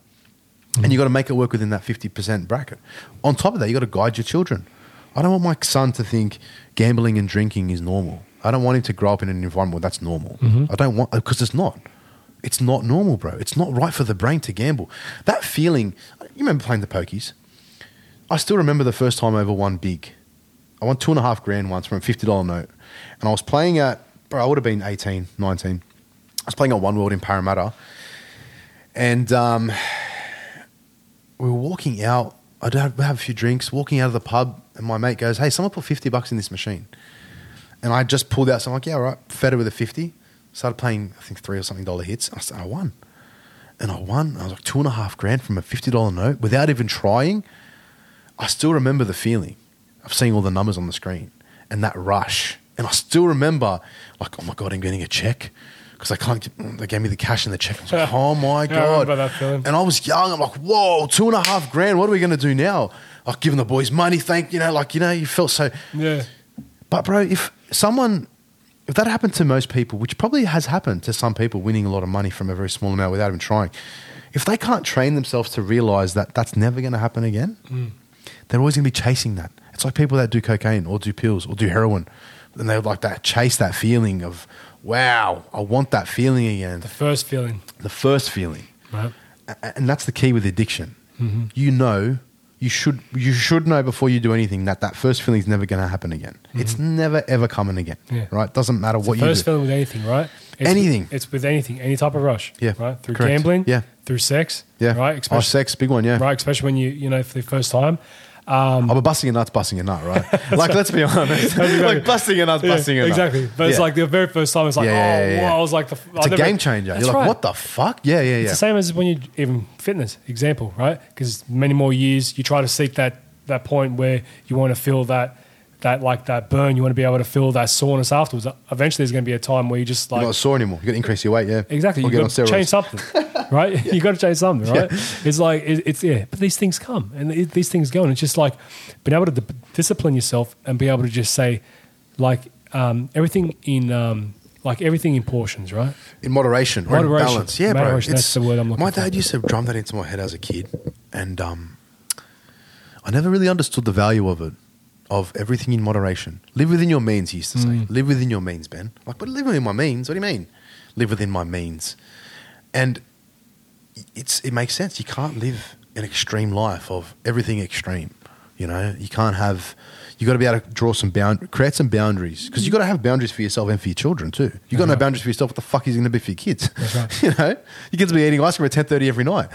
And you've mm-hmm. got to make it work within that 50% bracket. On top of that, you've got to guide your children. I don't want my son to think gambling and drinking is normal. I don't want him to grow up in an environment where that's normal. I don't want, because it's not. It's not normal, bro. It's not right for the brain to gamble. That feeling, you remember playing the pokies? I still remember the first time I ever won big. I won two and a half grand once from a $50 note. And I was playing at, bro, I would have been 18, 19. I was playing at One World in Parramatta. And um, we were walking out. I'd have, have a few drinks, walking out of the pub, and my mate goes, Hey, someone put 50 bucks in this machine. And I just pulled out, so I'm like, Yeah, all right. Fed it with a 50. Started playing, I think, three or something dollar hits. I, started, I won. And I won. I was like, two and a half grand from a $50 note without even trying. I still remember the feeling of seeing all the numbers on the screen and that rush. And I still remember, like, oh my God, I'm getting a check. Because I can't, get, they gave me the cash and the check. I was like, oh my Yeah, I God. remember that feeling. And I was young. I'm like, whoa, two and a half grand. What are we going to do now? Like, giving the boys money, thank you know, like, you know, you felt so. yeah. But, bro, if someone, if that happened to most people, which probably has happened to some people winning a lot of money from a very small amount without even trying, if they can't train themselves to realize that that's never going to happen again, mm. they're always going to be chasing that. It's like people that do cocaine or do pills or do heroin, and they like that chase that feeling of, wow, I want that feeling again. The first feeling. The first feeling. Right. And that's the key with addiction. Mm-hmm. You know, you should you should know before you do anything that that first feeling is never going to happen again. Mm-hmm. It's never ever coming again. Yeah. Right? Doesn't matter what you First do. feeling with anything, right? It's Anything. It's with anything, any type of rush. Yeah, Right. Through correct. gambling. Yeah. Through sex. yeah. Right. Oh, sex, big one. Yeah. Right. Especially when you, you know, for the first time. Um, Oh, but busting a nut's busting a nut, right? like, let's be honest. like busting a nut's yeah, busting a nut. exactly. But it's like the very first time, it's like, Yeah, yeah, yeah, oh, yeah. wow. I was like, the, it's a game changer. You're like, what the fuck? Yeah, yeah, It's yeah. the same as when you even fitness example, right? Because many more years you try to seek that that point where you want to feel that that like that burn. You want to be able to feel that soreness afterwards. Eventually, there's going to be a time where you just like You're not sore anymore. You got to increase your weight, yeah. exactly you got to change something, right? you got to change something, right? It's like it, it's yeah, but these things come and it, these things go, and it's just like being able to di- discipline yourself and be able to just say like um, everything in. Um, like everything in portions, right? in moderation or in balance. Yeah, Moderation, bro. that's the word I'm looking my for. dad used to drum that into my head as a kid, and um, I never really understood the value of it. Of everything in moderation. Live within your means, he used to say. Mm. Live within your means, Ben. Like, but live within my means? What do you mean? Live within my means. And it's it makes sense. You can't live an extreme life of everything extreme. You know, you can't have. You got to be able to draw some bound, create some boundaries because you got to have boundaries for yourself and for your children too. You got no boundaries for yourself. What the fuck is going to be for your kids? Right. you know, your kids will be eating ice cream at ten thirty every night.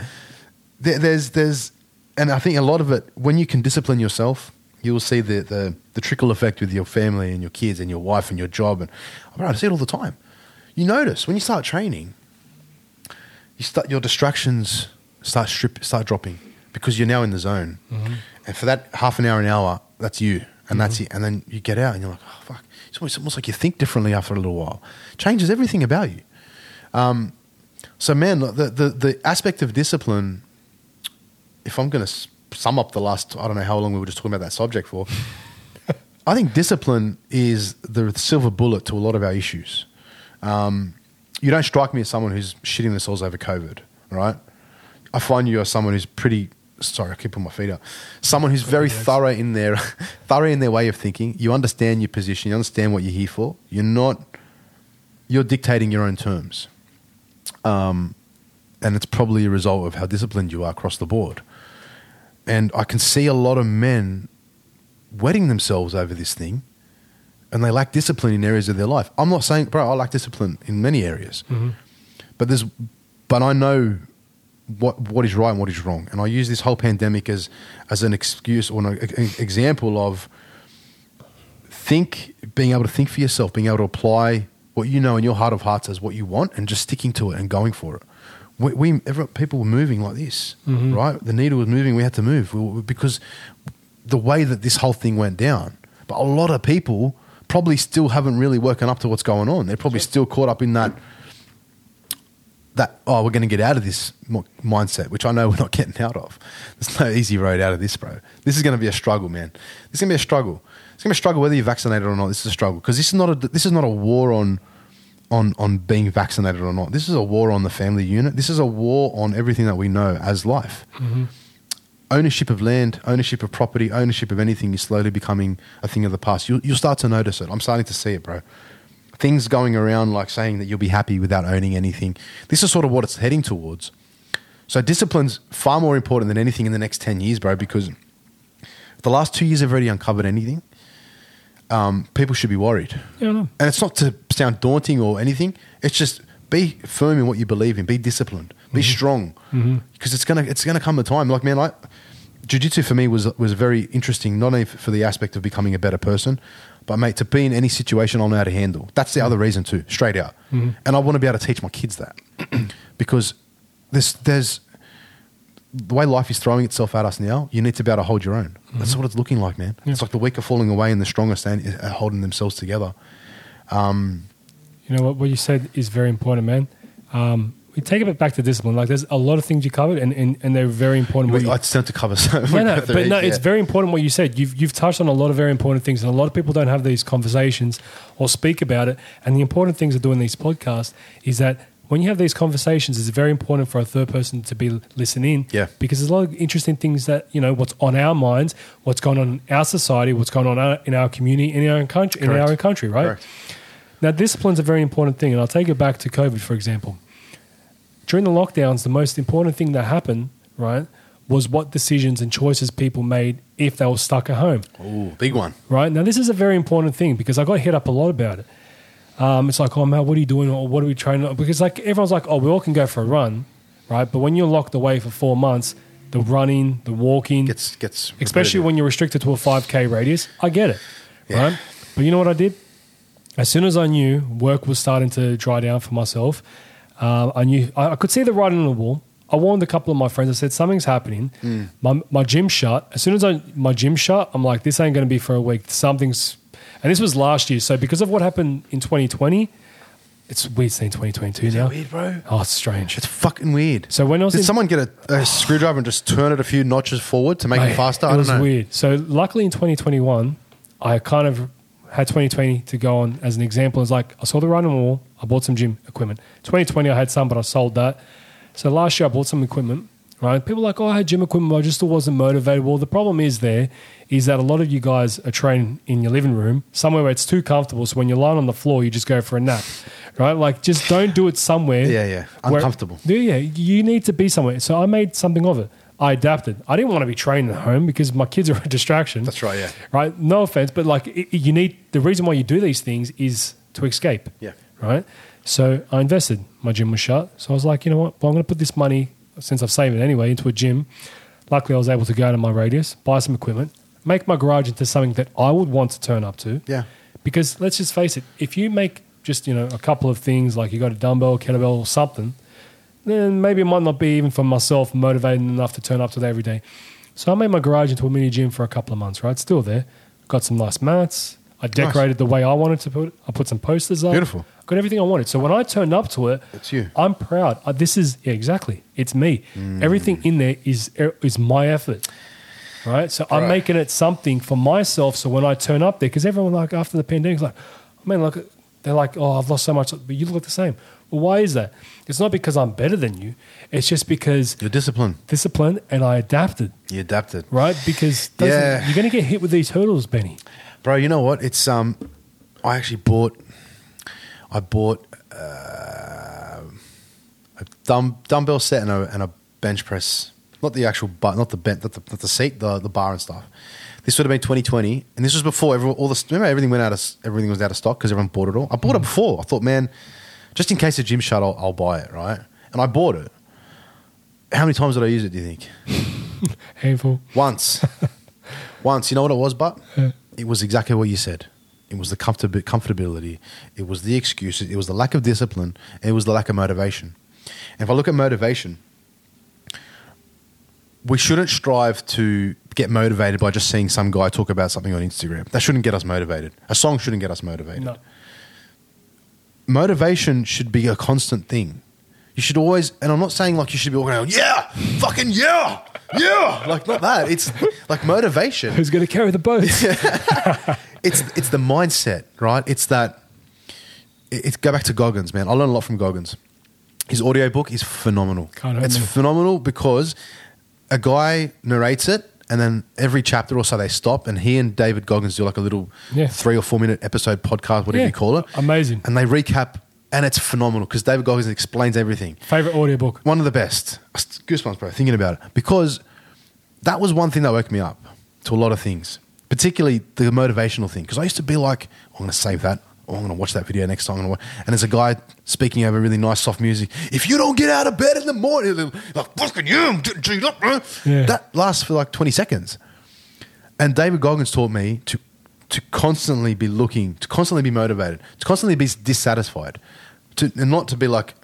There, there's there's, and I think a lot of it when you can discipline yourself, you will see the the, the trickle effect with your family and your kids and your wife and your job. And I see it all the time. You notice when you start training, you start your distractions start strip start dropping because you're now in the zone, and for that half an hour an hour, that's you, and that's it. And then you get out and you're like, oh fuck. It's almost, almost like you think differently after a little while. Changes everything about you. Um, so man, the, the the aspect of discipline. If I'm going to sum up the last, I don't know how long we were just talking about that subject for. I think discipline is the silver bullet to a lot of our issues. Um, you don't strike me as someone who's shitting themselves over COVID, right? I find you are someone who's pretty. Sorry, I keep putting my feet up. Someone who's very thorough in their thorough in their way of thinking. You understand your position. You understand what you're here for. You're not. You're dictating your own terms, um, and it's probably a result of how disciplined you are across the board. And I can see a lot of men wetting themselves over this thing and they lack discipline in areas of their life. I'm not saying, bro, I lack discipline in many areas, mm-hmm. but there's, but I know what what is right and what is wrong. And I use this whole pandemic as as an excuse or an, an example of think being able to think for yourself, being able to apply what you know in your heart of hearts as what you want, and just sticking to it and going for it. We, we everyone, people were moving like this, mm-hmm. right? The needle was moving. We had to move we, we- because the way that this whole thing went down. But a lot of people probably still haven't really woken up to what's going on. They're probably still caught up in that that oh we're going to get out of this mindset, which I know we're not getting out of. There's no easy road out of this, bro. This is going to be a struggle, man. This is going to be a struggle. It's going to be a struggle whether you're vaccinated or not. This is a struggle because this is not a this is not a war on on on being vaccinated or not. This is a war on the family unit. This is a war on everything that we know as life. Mm-hmm. Ownership of land, ownership of property, ownership of anything is slowly becoming a thing of the past. You'll, you'll start to notice it. I'm starting to see it, bro things going around like saying that you'll be happy without owning anything. This is sort of what it's heading towards. So discipline's far more important than anything in the next 10 years, bro, because the last two years have already uncovered anything, um, people should be worried. Yeah. And it's not to sound daunting or anything. It's just be firm in what you believe in. Be disciplined. Be strong. Because it's gonna it's gonna come a time. Like man, like jiu-jitsu for me was was very interesting. Not only for the aspect of becoming a better person, but mate, to be in any situation I'll know how to handle. That's the other reason too. Straight out. And I want to be able to teach my kids that because there's there's the way life is throwing itself at us now, you need to be able to hold your own. That's mm-hmm. what it's looking like, man. It's like the weak are falling away and the strong are, stand, are holding themselves together. Um, you know what? What you said is very important, man. Um, we take it back to discipline. Like, there's a lot of things you covered, and, and, and they're very important. We, you- I tend to cover so no, no, but no, it's very important what you said. You've you've touched on a lot of very important things, and a lot of people don't have these conversations or speak about it. And the important things of doing these podcasts is that when you have these conversations, it's very important for a third person to be listening. Yeah. because there's a lot of interesting things that you know what's on our minds, what's going on in our society, what's going on in our community, in our own country, in our own country, right? Correct. Now, discipline's a very important thing, and I'll take it back to COVID, for example. During the lockdowns, the most important thing that happened, right, was what decisions and choices people made if they were stuck at home, Ooh, big one. right? Now, this is a very important thing because I got hit up a lot about it. Um, it's like, oh, man, what are you doing? Or what are we training? On? Because, like, everyone's like, oh, we all can go for a run, right? But when you're locked away for four months, the running, the walking, Gets gets especially repetitive. when you're restricted to a 5k radius i get it Yeah. right but you know what i did as soon as i knew work was starting to dry down for myself uh, i knew I, I could see the writing on the wall i warned a couple of my friends i said something's happening Mm. my, my gym shut as soon as I, my gym shut i'm like this ain't going to be for a week something's and this was last year so because of what happened in 2020 it's weird seeing 2022 now weird, bro? oh it's strange It's fucking weird. so when i was Did in someone get a, a screwdriver and just turn it a few notches forward to make Mate, it faster? It don't was know. weird. So luckily in 2021, I kind of had 2020 to go on as an example. It's like I saw the running wall, I bought some gym equipment. 2020 I had some, but I sold that. So last year I bought some equipment. Right? People are like, oh, I had gym equipment, but I just still wasn't motivated. Well, the problem is there is that a lot of you guys are training in your living room, somewhere where it's too comfortable. So when you're lying on the floor, you just go for a nap. Right? Like just don't do it somewhere. Yeah, yeah. where- Uncomfortable. yeah, yeah. You need to be somewhere. So I made something of it. I adapted. I didn't want to be training at home because my kids are a distraction. That's right, yeah. Right. No offense, but like it, you need the reason why you do these things is to escape. Yeah. Right. So I invested. My gym was shut. So I was like, you know what? Well, I'm going to put this money since I've saved it anyway into a gym. Luckily, I was able to go to my radius, buy some equipment, make my garage into something that I would want to turn up to. Yeah. Because let's just face it, if you make just you know a couple of things like you got a dumbbell, kettlebell, or something, then maybe it might not be even for myself motivated enough to turn up to that every day. So I made my garage into a mini gym for a couple of months. Right, still there. Got some nice mats. I decorated the way I wanted to put it. I put some posters up. Beautiful. Got everything I wanted. So when I turned up to it, It's you. I'm proud. Uh, this is yeah, exactly. It's me. Everything in there is er, is my effort. Right. So I'm making it something for myself. So when I turn up there, because everyone like after the pandemic, like, I mean, look, they're like, oh, I've lost so much, but you look the same. Well, why is that? It's not because I'm better than you. It's just because You're disciplined. discipline and I adapted. You adapted. Right. Because Yeah. you're going to get hit with these hurdles, Benny. Bro, you know what? It's um I actually bought I bought uh, a dumb, dumbbell set and a, and a bench press. Not the actual but not the bent not the, not the seat, the the bar and stuff. This would have been 2020, and this was before all the remember everything went out of everything was out of stock because everyone bought it all. I bought it before. I thought, man, just in case the gym shut, I'll, I'll buy it, right? And I bought it. How many times did I use it? Do you think? Handful. Once. Once. You know what it was, but Yeah. it was exactly what you said. It was the comfortab- comfortability. It was the excuses. It was the lack of discipline. And it was the lack of motivation. And if I look at motivation, we shouldn't strive to get motivated by just seeing some guy talk about something on Instagram. That shouldn't get us motivated. A song shouldn't get us motivated. No. Motivation should be a constant thing. You should always, and I'm not saying like you should be walking around, yeah, fucking yeah, yeah, like not that. It's like motivation. Who's going to carry the boat? it's it's the mindset, right? It's that. It's go back to Goggins, man. I learned a lot from Goggins. His audiobook is phenomenal. It's me. phenomenal because a guy narrates it, and then every chapter or so they stop, and he and David Goggins do like a little Yeah. three or four minute episode podcast, whatever Yeah. you call it. Amazing. And they recap, and it's phenomenal because David Goggins explains everything. Favorite audiobook. One of the best. Goosebumps, bro, thinking about it. Because that was one thing that woke me up to a lot of things, particularly the motivational thing. Because I used to be like, oh, I'm going to save that. Oh, I'm going to watch that video next time. I'm gonna wa-" And there's a guy speaking over really nice, soft music. If you don't get out of bed in the morning, like, fucking you, I'm getting G'd up. Yeah. That lasts for like 20 seconds. And David Goggins taught me to to constantly be looking, to constantly be motivated, to constantly be dissatisfied, to and not to be like,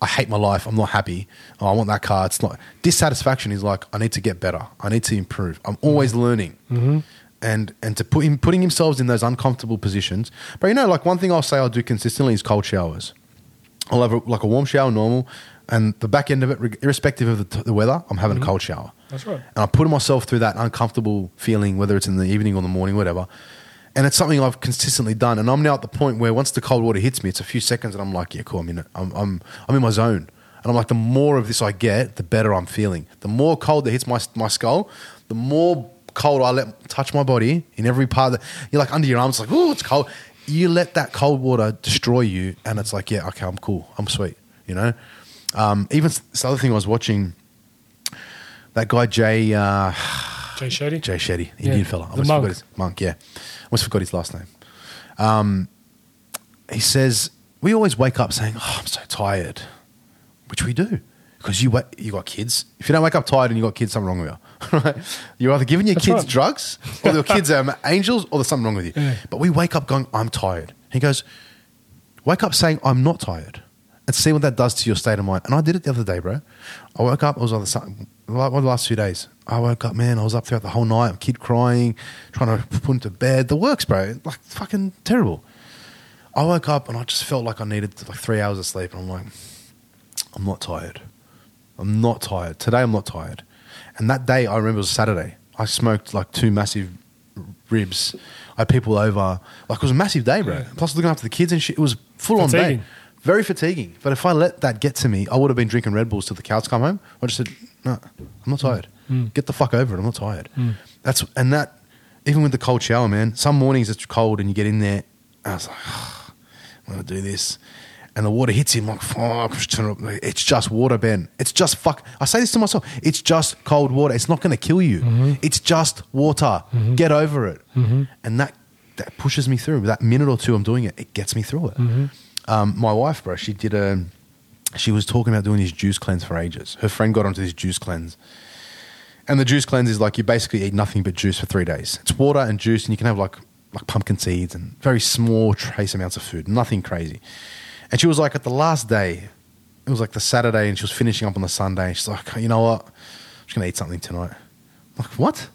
I hate my life, I'm not happy, oh, I want that car. It's not dissatisfaction is like I need to get better, I need to improve. I'm always mm-hmm. learning, mm-hmm. And and to put him putting themselves in those uncomfortable positions. But you know, like one thing I'll say I'll do consistently is cold showers. I'll have a, like a warm shower, normal, and the back end of it, irrespective of the, t- the weather, I'm having a mm-hmm. cold shower. That's right. And I put myself through that uncomfortable feeling, whether it's in the evening or the morning, whatever. And it's something I've consistently done. And I'm now at the point where once the cold water hits me, it's a few seconds, and I'm like, yeah, cool. I'm in it. I'm, I'm, I'm in my zone. And I'm like, the more of this I get, the better I'm feeling. The more cold that hits my, my skull, the more cold I let touch my body in every part. That you're like under your arms, like, oh, it's cold. You let that cold water destroy you, and it's like, yeah, okay, I'm cool. I'm sweet. You know. Um, even this other thing I was watching, that guy Jay. Uh, Jay Shetty. Jay Shetty, Indian Yeah, fella. I almost monk. forgot his monk. Yeah, I almost forgot his last name. Um, he says we always wake up saying, "Oh, I'm so tired," which we do because you you got kids. If you don't wake up tired and you got kids, something wrong with you. right? You're either giving your That's kids right. drugs or your kids are angels or there's something wrong with you. Yeah. But we wake up going, "I'm tired." He goes, "Wake up saying I'm not tired." And see what that does to your state of mind. And I did it the other day, bro. I woke up. I was on the sun, one of the last few days. I woke up, man. I was up throughout the whole night. Kid crying, trying to put him to bed. The works, bro. Like fucking terrible. I woke up and I just felt like I needed like three hours of sleep. And I'm like, I'm not tired. I'm not tired. Today I'm not tired. And that day I remember it was Saturday. I smoked like two massive ribs. I had people over. Like it was a massive day, bro. Plus looking after the kids and shit. It was full on day. Fatiguing. Very fatiguing. But if I let that get to me, I would have been drinking Red Bulls till the cows come home. I just said, no, I'm not tired. Mm. Get the fuck over it. I'm not tired. Mm. That's and that even with the cold shower, man. Some mornings it's cold and you get in there. And I was like, I'm gonna do this. And the water hits him like, fuck, just turn it up. it's just water, Ben. It's just fuck. I say this to myself. It's just cold water. It's not going to kill you. Mm-hmm. It's just water. Mm-hmm. Get over it. Mm-hmm. And that that pushes me through. That minute or two I'm doing it, it gets me through it. Um, my wife, bro, she did a. She was talking about doing this juice cleanse for ages. Her friend got onto this juice cleanse. And the juice cleanse is like you basically eat nothing but juice for three days. It's water and juice, and you can have like like pumpkin seeds and very small trace amounts of food, nothing crazy. And she was like, at the last day, it was like the Saturday, and she was finishing up on the Sunday. And she's like, you know what? I'm just gonna eat something tonight. I'm like what?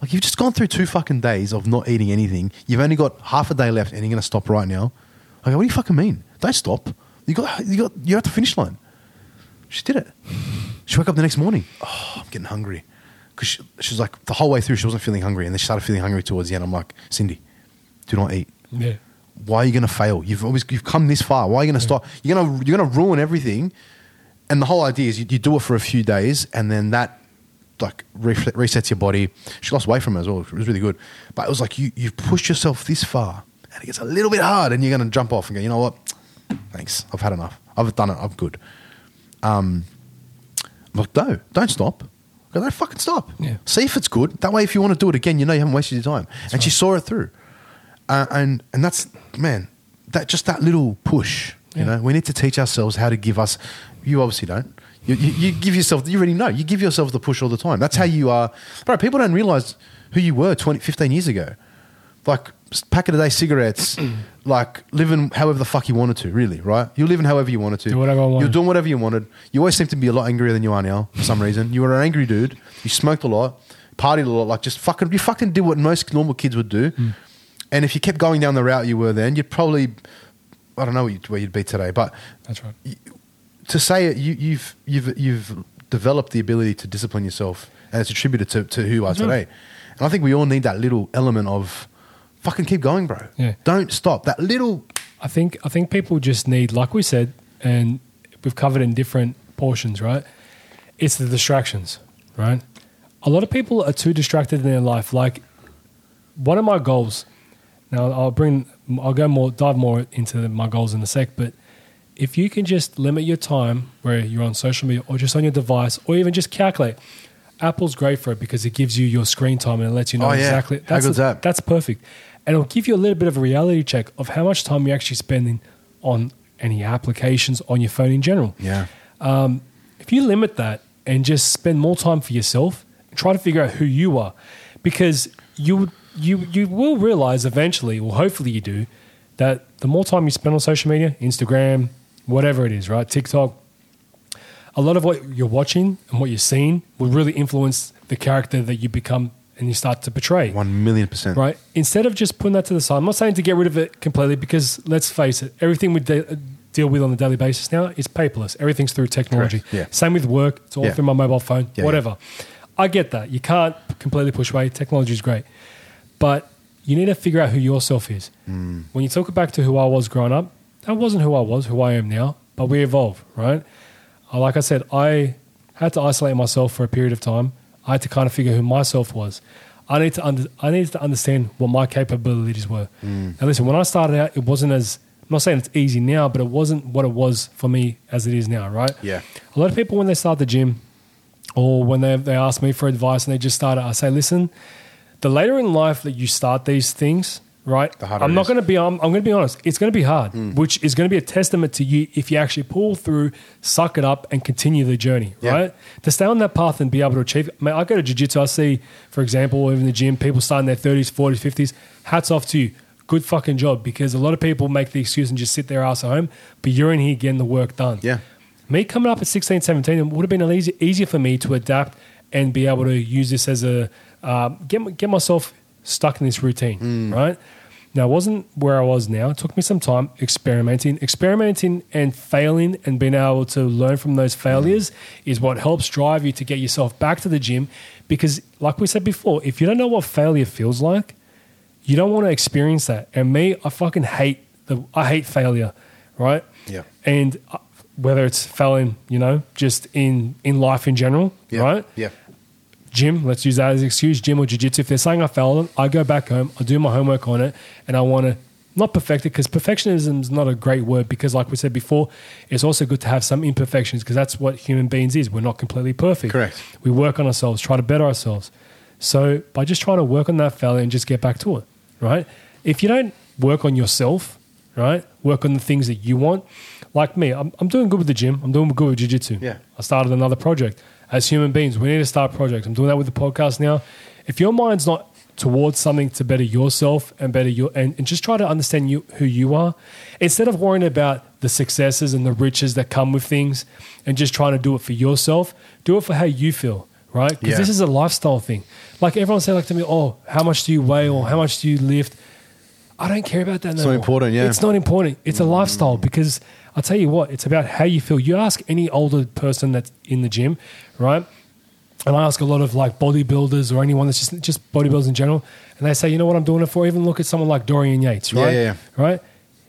Like you've just gone through two fucking days of not eating anything. You've only got half a day left, and you're gonna stop right now. Like what do you fucking mean? Don't stop. You got you got you're at the finish line. She did it. She woke up the next morning. Oh, I'm getting hungry. Because she, she was like, the whole way through, she wasn't feeling hungry. And then she started feeling hungry towards the end. I'm like, Cindy, do not eat. Yeah. Why are you going to fail? You've always you've come this far. Why are you going to stop? You're going to you're going to ruin everything. And the whole idea is you, you do it for a few days, and then that like re- resets your body. She lost weight from it as well. It was really good. But it was like you you've pushed yourself this far, and it gets a little bit hard, and you're going to jump off and go, you know what? Thanks. I've had enough. I've done it. I'm good. Um, like, no, don't stop. Go, don't fucking stop. Yeah. See if it's good. That way, if you want to do it again, you know you haven't wasted your time. and she saw it through. Uh, and and that's man, that just that little push. You Yeah. know, we need to teach ourselves how to give us. You obviously don't. You, you, you give yourself, you already know, you give yourself the push all the time. That's how you are. Bro, people don't realize who you were 20, 15 years ago. Like, packet a day cigarettes, like living however the fuck you wanted to, really, right? You're living however you wanted to. Do whatever I wanted. You're doing whatever you wanted. You always seem to be a lot angrier than you are now for some reason. You were an angry dude. You smoked a lot, partied a lot, like just fucking, you fucking did what most normal kids would do. Hmm. And if you kept going down the route you were then, you'd probably, I don't know where you'd be today, but That's right. to say it, you, you've you've you've developed the ability to discipline yourself, and it's attributed to, to who you are That's right. today. And I think we all need that little element of fucking keep going, bro. Yeah. Don't stop. That little I think I think people just need, like we said, and we've covered in different portions, right? It's the distractions, right? A lot of people are too distracted in their life. Like one of my goals. Now I'll bring, I'll go more, dive more into my goals in a sec. But if you can just limit your time where you're on social media or just on your device, or even just calculate. Apple's great for it because it gives you your screen time and it lets you know Oh, yeah. exactly. How That's good's that? that's perfect. And it'll give you a little bit of a reality check of how much time you're actually spending on any applications on your phone in general. yeah. Um, if you limit that and just spend more time for yourself, try to figure out who you are, because you you you will realize eventually, or hopefully you do, that the more time you spend on social media, Instagram, whatever it is, right, TikTok, a lot of what you're watching and what you're seeing will really influence the character that you become and you start to portray One million percent. right? Instead of just putting that to the side, I'm not saying to get rid of it completely because let's face it, everything we de- deal with on a daily basis now is paperless. Everything's through technology. Correct, yeah. Same with work; it's all Yeah. through my mobile phone. Yeah, whatever. I get that. You can't completely push away. Technology is great, but you need to figure out who yourself is. Mm. When you talk back to who I was growing up, that wasn't who I was, who I am now. But we evolve, right? Uh, Like I said, I had to isolate myself for a period of time. I had to kind of figure who myself was. I need to under, I needed to understand what my capabilities were. Mm. Now, listen, when I started out, it wasn't as I'm not saying it's easy now, but it wasn't what it was for me as it is now, right? Yeah. A lot of people when they start the gym, or when they they ask me for advice and they just start I say, listen, the later in life that you start these things, right? The harder I'm not going to be. I'm, I'm going to be honest. It's going to be hard, Hmm. which is going to be a testament to you if you actually pull through, suck it up, and continue the journey, Yeah. right? To stay on that path and be able to achieve. I, mean, I go to jiu-jitsu. I see, for example, even the gym, people starting their 30s, 40s, 50s. Hats off to you. Good fucking job because a lot of people make the excuse and just sit their ass at home, but you're in here getting the work done. Yeah. Me coming up at 16, 17, it would have been easy, easier for me to adapt and be able to use this as a uh, get get myself stuck in this routine, right? Now, it wasn't where I was now. It took me some time experimenting, experimenting and failing, and being able to learn from those failures is what helps drive you to get yourself back to the gym. Because, like we said before, if you don't know what failure feels like, you don't want to experience that. And me, I fucking hate the I hate failure, right? Yeah. And uh, whether it's failing, you know, just in in life in general, Yeah. right? Yeah. Gym, let's use that as an excuse. Gym or jiu-jitsu. If they're saying I failed, on, I go back home, I do my homework on it, and I want to not perfect it because perfectionism is not a great word because, like we said before, it's also good to have some imperfections because that's what human beings is. We're not completely perfect. Correct. We work on ourselves, try to better ourselves. So by just trying to work on that failure and just get back to it, right? If you don't work on yourself, right, work on the things that you want. Like me, I'm, I'm doing good with the gym. I'm doing good with jiu-jitsu. Yeah. I started another project. As human beings, we need to start projects. I'm doing that with the podcast now. If your mind's not towards something to better yourself and better your and, and just try to understand you who you are, instead of worrying about the successes and the riches that come with things and just trying to do it for yourself, do it for how you feel, right? Because Yeah. this is a lifestyle thing. Like everyone say like to me, Oh, how much do you weigh or how much do you lift? I don't care about that. It's no not more. important, yeah. It's not important. It's a lifestyle mm. because I'll tell you what, it's about how you feel. You ask any older person that's in the gym, right? And I ask a lot of like bodybuilders or anyone that's just just bodybuilders in general, and they say, you know what I'm doing it for. Even look at someone like Dorian Yates, right? yeah, yeah. Right.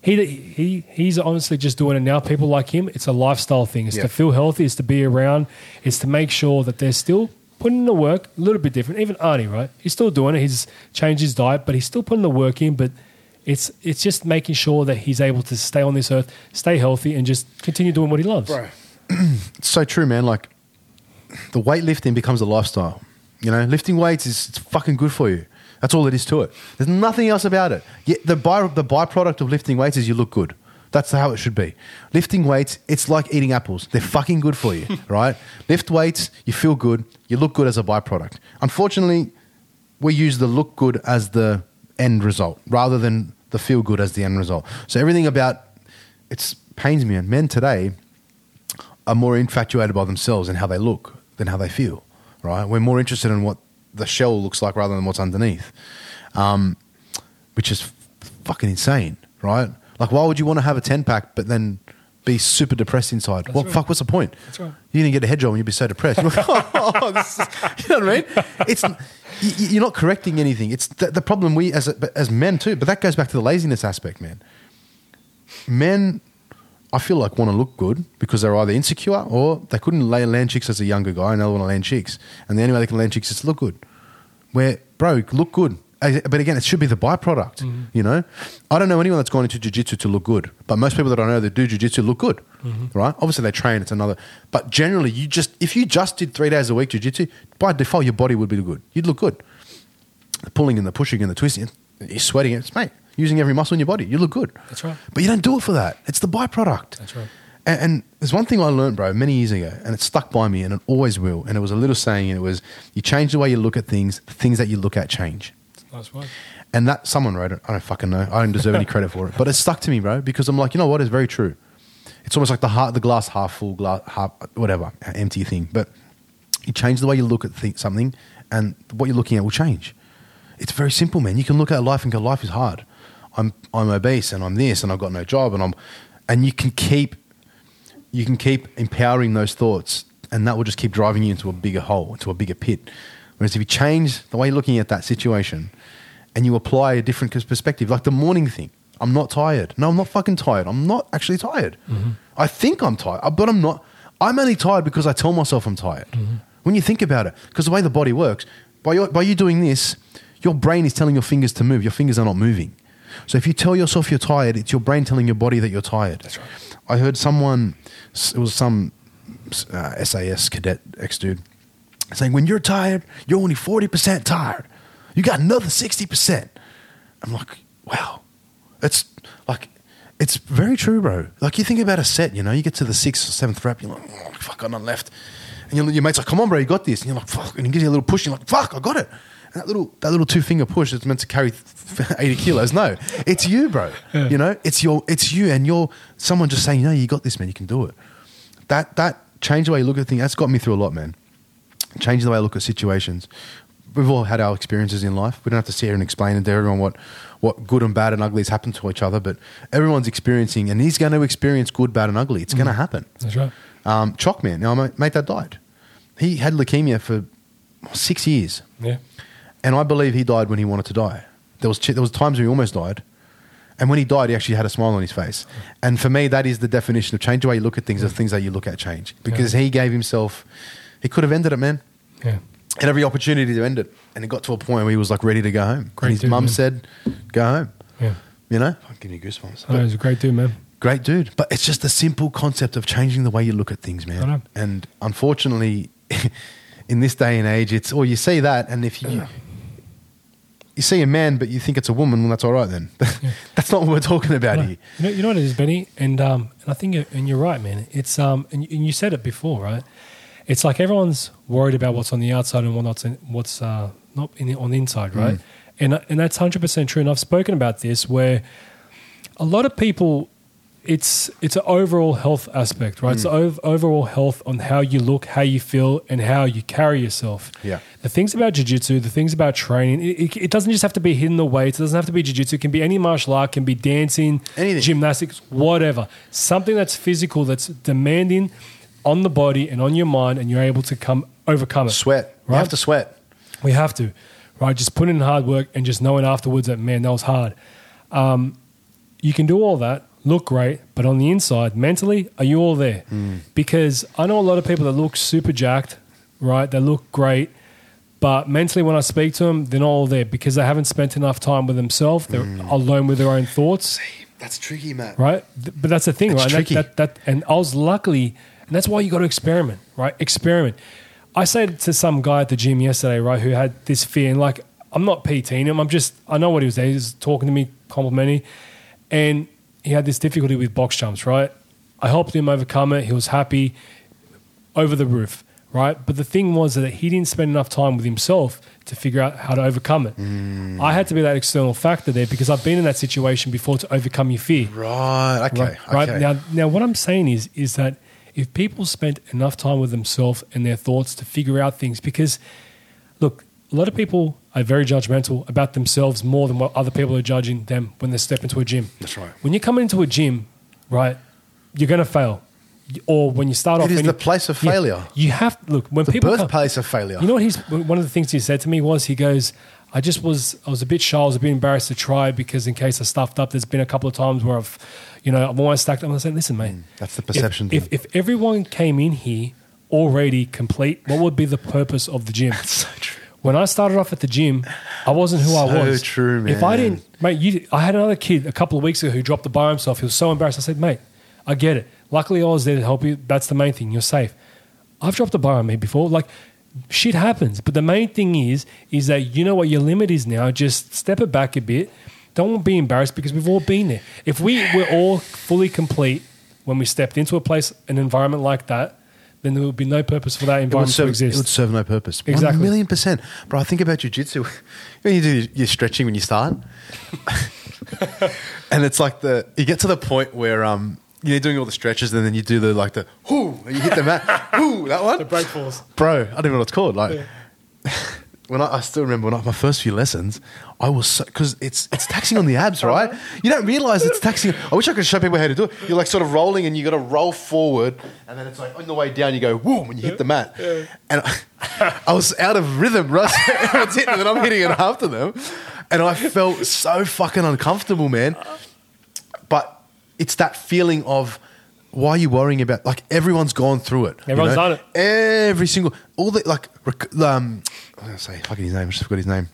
He he he's honestly just doing it now. People like him, it's a lifestyle thing. It's Yeah. to feel healthy. It's to be around. It's to make sure that they're still putting in the work. A little bit different. Even Arnie, right? He's still doing it. He's changed his diet, but he's still putting the work in. But it's it's just making sure that he's able to stay on this earth, stay healthy, and just continue doing what he loves. It's so true, man. Like the weightlifting becomes a lifestyle. You know, lifting weights is it's fucking good for you. That's all it is to it. There's nothing else about it. Yet the by, the byproduct of lifting weights is you look good. That's how it should be. Lifting weights, it's like eating apples. They're fucking good for you, right? Lift weights, you feel good, you look good as a byproduct. Unfortunately, we use the look good as the end result rather than the feel good as the end result. So everything about it pains me and men today are more infatuated by themselves and how they look than how they feel, right? We're more interested in what the shell looks like rather than what's underneath, um, which is f- fucking insane, right? Like, why would you want to have a 10 pack but then be super depressed inside? What right. fuck, what's the point? That's right. You didn't get a head job and you'd be so depressed. You're like, oh, is, you know what I mean? It's, you, you're not correcting anything. It's the, the problem we, as, a, as men too, but that goes back to the laziness aspect, man. Men, I feel like want to look good because they're either insecure or they couldn't lay land chicks as a younger guy and they want to land chicks. And the only way they can land chicks is to look good. Where, bro, look good. But again, it should be the byproduct, mm-hmm. you know? I don't know anyone that's gone into jiu-jitsu to look good, but most people that I know that do jiu-jitsu look good, mm-hmm. right? Obviously they train, it's another, but generally you just, if you just did three days a week jiu-jitsu, by default your body would be good. You'd look good. The pulling and the pushing and the twisting, you're sweating, it's mate, using every muscle in your body, you look good. That's right. But you don't do it for that. It's the byproduct. That's right. And, and there's one thing I learned, bro, many years ago, and it stuck by me, and it always will. And it was a little saying, and it was, "You change the way you look at things. The things that you look at change." And that someone wrote it. I don't fucking know. I don't deserve any credit for it, but it stuck to me, bro, because I'm like, you know what? It's very true. It's almost like the heart, the glass half full, glass half whatever, empty thing. But you change the way you look at th- something, and what you're looking at will change. It's very simple, man. You can look at life and go, life is hard. I'm I'm obese and I'm this and I've got no job and I'm, and you can keep, you can keep empowering those thoughts, and that will just keep driving you into a bigger hole, into a bigger pit. Whereas if you change the way you're looking at that situation, and you apply a different perspective, like the morning thing. I'm not tired. No, I'm not fucking tired. I'm not actually tired. Mm-hmm. I think I'm tired, uh, but I'm not. I'm only tired because I tell myself I'm tired. Mm-hmm. When you think about it, because the way the body works, by, your, by you doing this, your brain is telling your fingers to move. Your fingers are not moving. So if you tell yourself you're tired, it's your brain telling your body that you're tired. That's right. I heard someone, it was some uh, SAS cadet ex dude, saying, when you're tired, you're only 40% tired. You got another 60%. I'm like, wow. It's like, it's very true, bro. Like, you think about a set, you know, you get to the sixth or seventh rep, you're like, oh, fuck, got nothing left. And your, your mate's like, come on, bro, you got this. And you're like, fuck. And he gives you a little push, and you're like, fuck, I got it. And that little, that little two finger push that's meant to carry 80 kilos. No, it's you, bro. You know, it's your, it's you, and you're someone just saying, no, you got this, man, you can do it. That, that changed the way you look at things. That's got me through a lot, man. Changed the way I look at situations. We've all had our experiences in life. We don't have to sit here and explain to everyone what, what good and bad and ugly has happened to each other, but everyone's experiencing, and he's going to experience good, bad, and ugly. It's going to happen. That's right. Um, Chalk man, now my mate that died. He had leukemia for six years, Yeah. and I believe he died when he wanted to die. There was ch- there was times when he almost died, and when he died, he actually had a smile on his face. And for me, that is the definition of change. The way you look at things, the things that you look at change. Because he gave himself, he could have ended it, man. Yeah. Had every opportunity to end it, and it got to a point where he was like ready to go home. Great and his dude, mum man. said, "Go home." Yeah. You know, I'm giving you goosebumps. I know, he's a great dude, man. Great dude. But it's just the simple concept of changing the way you look at things, I man. know. And unfortunately, in this day and age, it's, or you see that, and if you, you see a man, but you think it's a woman, well, that's all right then. that's not what we're talking about No, here. You know, you know what it is, Benny, and um, and I think, you're, and you're right, man. It's um, and, and you said it before, right? It's like everyone's worried about what's on the outside and what's in, what's uh, not in the, on the inside, right? And and that's hundred percent true. And I've spoken about this where a lot of people, it's it's an overall health aspect, right? It's ov- overall health on how you look, how you feel, and how you carry yourself. Yeah. The things about jiu-jitsu, the things about training, it, it, it doesn't just have to be hitting the weights. It doesn't have to be jiu-jitsu. It can be any martial art. It can be dancing, Anything. gymnastics, whatever. Something that's physical, that's demanding on the body and on your mind, and you're able to come overcome it. Sweat. You Right. have to sweat. We have to, right? Just put in hard work and just knowing afterwards that man, that was hard. Um, you can do all that, look great, but on the inside, mentally, are you all there? Because I know a lot of people that look super jacked, right? They look great, but mentally, when I speak to them, they're not all there because they haven't spent enough time with themselves. They're alone with their own thoughts That's tricky, Matt. right? But that's the thing, It's right? tricky. That, that, that, and I was luckily, and that's why you got to experiment, right? Experiment. I said to some guy at the gym yesterday, right, who had this fear, and like, I'm not PTing him. I'm just, I know what he was there. He was talking to me, complimenting, and he had this difficulty with box jumps, right? I helped him overcome it. He was happy, over the roof, right? But the thing was that he didn't spend enough time with himself to figure out how to overcome it. Mm. I had to be that external factor there because I've been in that situation before to overcome your fear. Right. Okay. Right, okay. now, now what I'm saying is, is that if people spent enough time with themselves and their thoughts to figure out things, because look, a lot of people are very judgmental about themselves more than what other people are judging them when they step into a gym. That's right. When you come into a gym, right, you're going to fail. Or when you start off, It is the you- place of failure. You have look when the people come, birthplace of failure. you know what he's one of the things he said to me was he goes, I just was I was a bit shy, I was a bit embarrassed to try because in case I stuffed up, there's been a couple of times where I've you know, I've almost stacked up and I said, Listen, mate. Mm, that's the perception If, thing. if everyone came in here already complete, what would be the purpose of the gym? that's so true. When I started off at the gym, I wasn't who I So was. true, If I didn't, mate, you, I had another kid a couple of weeks ago who dropped the bar himself. He was so embarrassed. I said, mate, I get it. Luckily, I was there to help you. That's the main thing. You're safe. I've dropped the bar on me before. Like, shit happens. But the main thing is, is that you know what your limit is now. Just step it back a bit. Don't be embarrassed because we've all been there. If we were all fully complete when we stepped into a place, an environment like that, then there would be no purpose for that environment to serve, it would serve no purpose. Exactly. One million percent. Bro, I think about jujitsu. when you do your stretching when you start, and it's like the you get to the point where um you're doing all the stretches, and then you do the like the whoo, and you hit the mat, whoo, that one. The break falls. Bro, I don't even know what it's called. Like when I, I still remember when I, my first few lessons, I was so because it's it's taxing on the abs, right? You don't realize it's taxing. I wish I could show people how to do it. You're like sort of rolling, and you got to roll forward, and then it's like on the way down, you go boom, and you hit the mat. And I, I was out of rhythm, right? Everyone's hitting, and then I'm hitting it after them, and I felt so fucking uncomfortable, man. It's that feeling of. Why are you worrying about? Like everyone's gone through it. you Everyone's know? done it. Every single all the like rec- um I was gonna say fucking his name, I just forgot his name.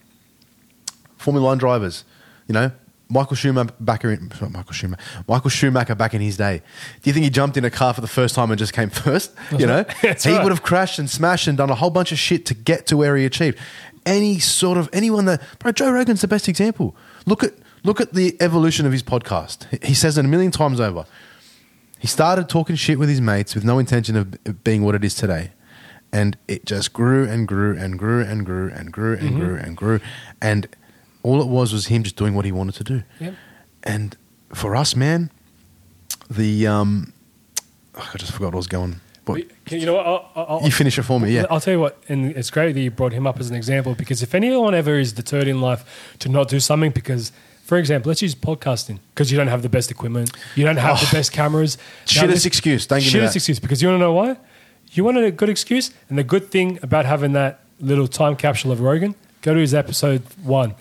Formula One drivers, you know, Michael Schumacher, back in, Michael Schumacher, Michael Schumacher back in his day. Do you think he jumped in a car for the first time and just came first? You know, he right. would have crashed and smashed and done a whole bunch of shit to get to where he achieved. Any sort of anyone that, bro, Joe Rogan's the best example. Look at look at the evolution of his podcast. He- says it a million times over. He started talking shit with his mates with no intention of being what it is today. And it just grew and grew and grew and grew and grew and grew and grew. And all it was was him just doing what he wanted to do. Yep. And for us, man, the um, oh, I just forgot what I was going. Can- you know what? I'll, I'll, you finish it for me, yeah. I'll tell you what, and it's great that you brought him up as an example because if anyone ever is deterred in life to not do something because, for example, let's use podcasting because you don't have the best equipment, you don't have the best cameras. Now, Shittest this- excuse, don't give me shittest that. excuse because you want to know why? You want a good excuse, and the good thing about having that little time capsule of Rogan, go to his episode one.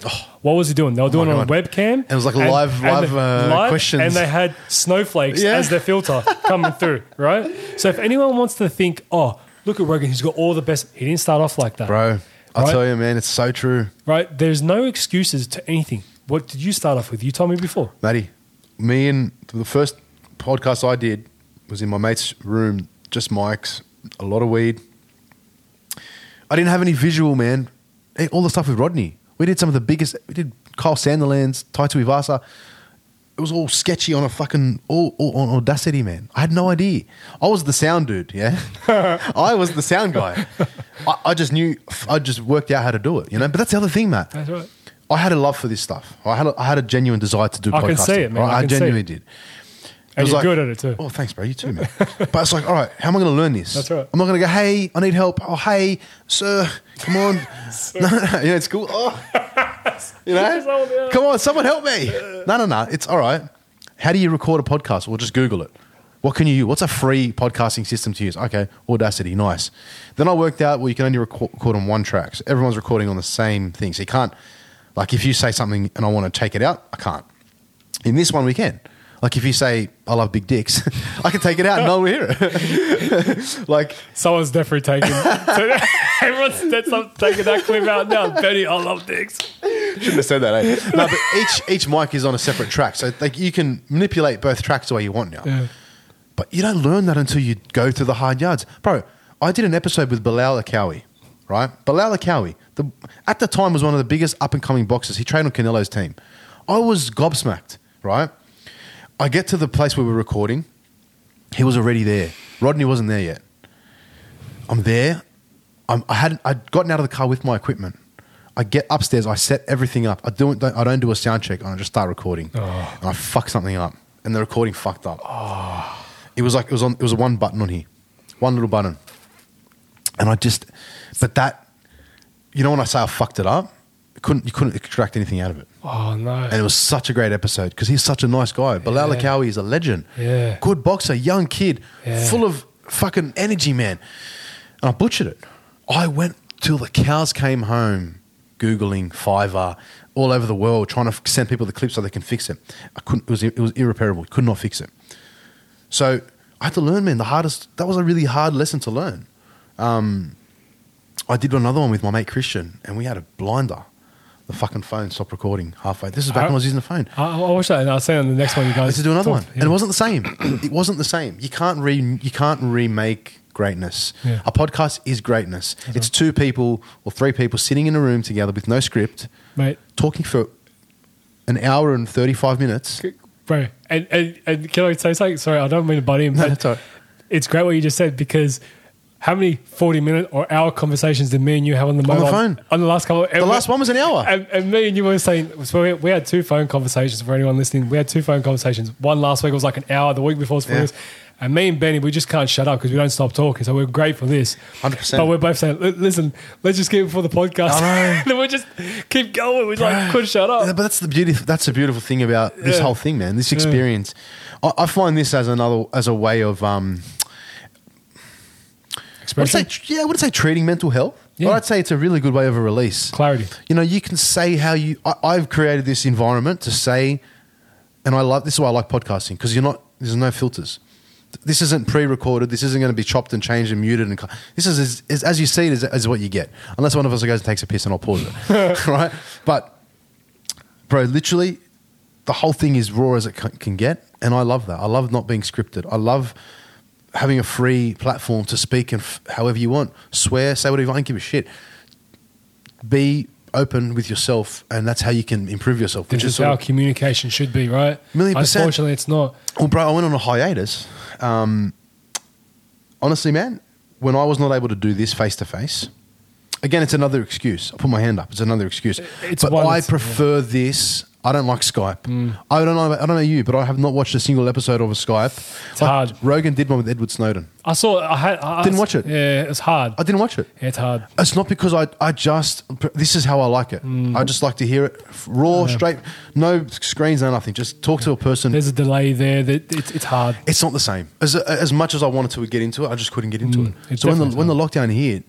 what was he doing? They were doing it on Oh. God. webcam. And it was like live- live, uh, questions. and they had snowflakes Yeah. as their filter coming through, right? So if anyone wants to think, oh, look at Rogan, he's got all the best. He didn't start off like that, Bro, I'll Right? tell you, man, it's so true. right? There's no excuses to anything. What did you start off with? You told me before. Matty, me and the first podcast I did was in my mate's room, just mics, a lot of weed. I didn't have any visual, man. Eh, All the stuff with Rodney. We did some of the biggest. We did Kyle Sandilands, Tai Tuivasa. It was all sketchy on a fucking all, all on Audacity, man. I had no idea. I was the sound dude, yeah. I was the sound guy. I, I just knew. I just worked out how to do it, you know. But that's the other thing, Matt. That's right. I had a love for this stuff. I had a, I had a genuine desire to do I podcasting. can see it, man. right? I I, genuinely did. And was you're like- good at it too. Oh, thanks, bro. You too, man. but it's like, all right, how am I going to learn this? That's right. I'm not going to go, hey, I need help. Oh, hey, sir, come on. no, no, no. You know, it's cool. Oh, you Just hold it know, come on, someone help me. No, no, no. It's all right. How do you record a podcast? Well, just Google it. What can you use? What's a free podcasting system to use? Okay, Audacity, nice. Then I worked out, well, you can only record, record on one track. So everyone's recording on the same thing. So you can't, like, if you say something and I want to take it out, I can't. In this one, we can. Like, if you say, I love big dicks, I can take it out and no one will hear it. like, Someone's definitely taking. everyone's that's taking that clip out now. Betty, I love dicks. shouldn't have said that, eh? No, but each, each mic is on a separate track. So, like, you can manipulate both tracks the way you want now. Yeah. But you don't learn that until you go to the hard yards. Bro, I did an episode with Bilal Akkawy, right? Bilal Akkawy, the, at the time was one of the biggest up and coming boxers. He trained on Canelo's team. I was gobsmacked, right? I get to the place where we're recording. He was already there. Rodney wasn't there yet. I'm there. I'm, I had I'd gotten out of the car with my equipment. I get upstairs. I set everything up. I don't, don't I don't do a sound check. I just start recording. Oh. And I fuck something up, and the recording fucked up. Oh. It was like it was on. It was a one button on here, one little button, and I just. But that, you know, when I say I fucked it up, couldn't you couldn't extract anything out of it. Oh no. And it was such a great episode because he's such a nice guy. Bilal Yeah. Is a legend. Yeah. Good boxer, young kid, Yeah. full of fucking energy, man. And I butchered it. I went till the cows came home, Googling Fiverr all over the world, trying to send people the clips so they can fix it. I couldn't, it was, it was irreparable. Could not fix it. So I had to learn, man. The hardest, that was a really hard lesson to learn. Um, I did another one with my mate Christian, and we had a blinder. The fucking phone stopped recording halfway. This is back when I was using the phone. I, I watched that and I'll say on the next one you guys. Let's do another one, talked- and it wasn't the same. it wasn't the same. You can't re you can't remake greatness. Yeah. A podcast is greatness. It's two people or three people sitting in a room together with no script, mate. talking for an hour and thirty five minutes. Bro, and, and, and can I say something? Sorry, I don't mean to butt in, No, but that's right. it's great what you just said because how many 40 minute or hour conversations did me and you have on the the phone. On the last couple. The last one was an hour. And, and me and you were saying, so we, we had two phone conversations for anyone listening. We had two phone conversations. One last week was like an hour, the week before was 40 Yeah. And me and Benny, we just can't shut up because we don't stop talking. So we're great for this. 100%. But we're both saying, listen, let's just keep it for the podcast. I know. we just keep going. We like couldn't shut up. Yeah, but that's the beauty. That's the beautiful thing about this Yeah. whole thing, man. This experience. I, I find this as another as a way of um, I would say, yeah, I would say treating mental health. Yeah. But I'd say it's a really good way of a release. Clarity. You know, you can say how you. I, I've created this environment to say, and I love this is why I like podcasting because you're not. There's no filters. This isn't pre-recorded. This isn't going to be chopped and changed and muted. And this is as, as, as you see it is, is what you get. Unless one of us goes and takes a piss and I'll pause it, right? But bro, literally, the whole thing is raw as it can get, and I love that. I love not being scripted. I love having a free platform to speak and f- however you want, swear, say whatever you want, I don't give a shit. Be open with yourself, and that's how you can improve yourself. This Which is is how communication should be, right? Million percent. Unfortunately, it's not. well, bro, I went on a hiatus. Um, honestly, man, when I was not able to do this face to face, again, it's another excuse. I put my hand up. It's another excuse. It's but I prefer this. I don't like Skype. Mm. I don't know. I don't know you, but I have not watched a single episode of a Skype. It's hard. Rogan did one with Edward Snowden. I saw. I had. I, Didn't watch it. Yeah, it's hard. I didn't watch it. Yeah, it's hard. It's not because I, I just, this is how I like it. Mm. I just like to hear it raw, straight, no screens, no nothing. Just talk to a person. There's a delay there. That it's, it's hard. It's not the same. As, as much as I wanted to get into it, I just couldn't get into Mm, it. it's So when the, definitely when the lockdown hit,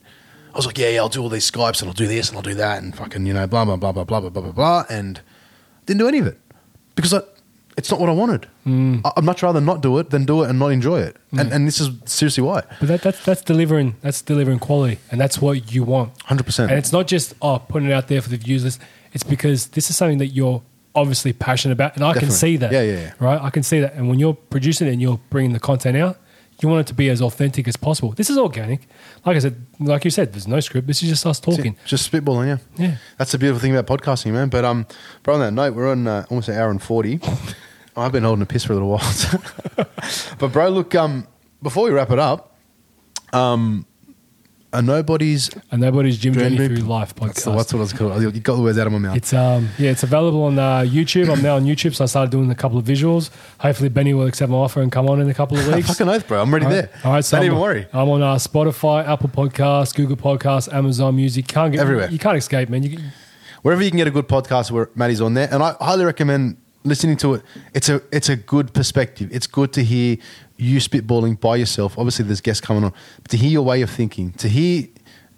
I was like, yeah, yeah, I'll do all these Skypes and I'll do this and I'll do that and fucking, you know, blah, blah, blah, blah, blah, blah, blah, blah, blah. And didn't do any of it because I, it's not what I wanted. Mm. I, I'd much rather not do it than do it and not enjoy it. And, and this is seriously why. But that, that's that's delivering. That's delivering quality, and that's what you want. 100%. And it's not just oh putting it out there for the views list. It's because this is something that you're obviously passionate about, and I can see that. Yeah, yeah, yeah. Right, I can see that. And when you're producing it and you're bringing the content out, you want it to be as authentic as possible. This is organic. Like I said, like you said, there's no script. This is just us talking. Just spitballing, yeah. Yeah. That's the beautiful thing about podcasting, man. But um, bro, on that note, we're on uh, almost an hour and forty. I've been holding a piss for a little while. but bro, look, um, before we wrap it up, um, a nobody's And nobody's Gym Dream Journey Through Life podcast. That's, the, that's what I was called. You got the words out of my mouth. It's um yeah, it's available on uh, YouTube. I'm now on YouTube, so I started doing a couple of visuals. Hopefully, Benny will accept my offer and come on in a couple of weeks. Fucking oath, bro. I'm ready All right. there. All right, so Don't I'm, even worry. I'm on uh, Spotify, Apple Podcasts, Google Podcasts, Amazon Music. Can't get Everywhere. You can't escape, man. You, Wherever you can get a good podcast, where Matty's on there, and I highly recommend listening to it. It's a it's a good perspective. It's good to hear you spitballing by yourself. Obviously, there's guests coming on, but to hear your way of thinking, to hear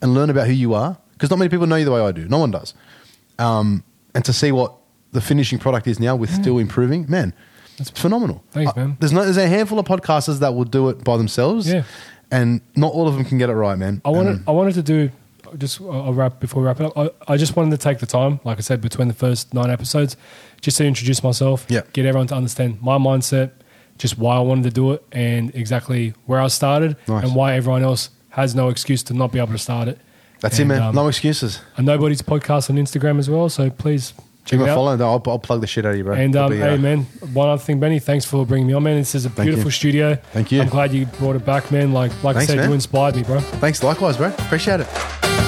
and learn about who you are, because not many people know you the way I do. No one does, um, and to see what the finishing product is now with still improving, man, it's phenomenal. Thanks, man. there's no there's a handful of podcasters that will do it by themselves, Yeah. and not all of them can get it right, man. I wanted Um, I wanted to do just I'll wrap before we wrap it up. I, I just wanted to take the time, like I said, between the first nine episodes, just to introduce myself, Yeah. get everyone to understand my mindset, just why I wanted to do it, and exactly where I started, Nice. and why everyone else has no excuse to not be able to start it. that's it, And, man. um, no excuses. a nobody's podcast on Instagram as well. So please Check Give it me a follow. I'll, I'll plug the shit out of you, bro. And um, be, hey, uh, man, one other thing, Benny, thanks for bringing me on, man. This is a beautiful studio. Thank you. I'm glad you brought it back, man. Like, like Thanks, I said, man. you inspired me, bro. Thanks, likewise, bro. Appreciate it.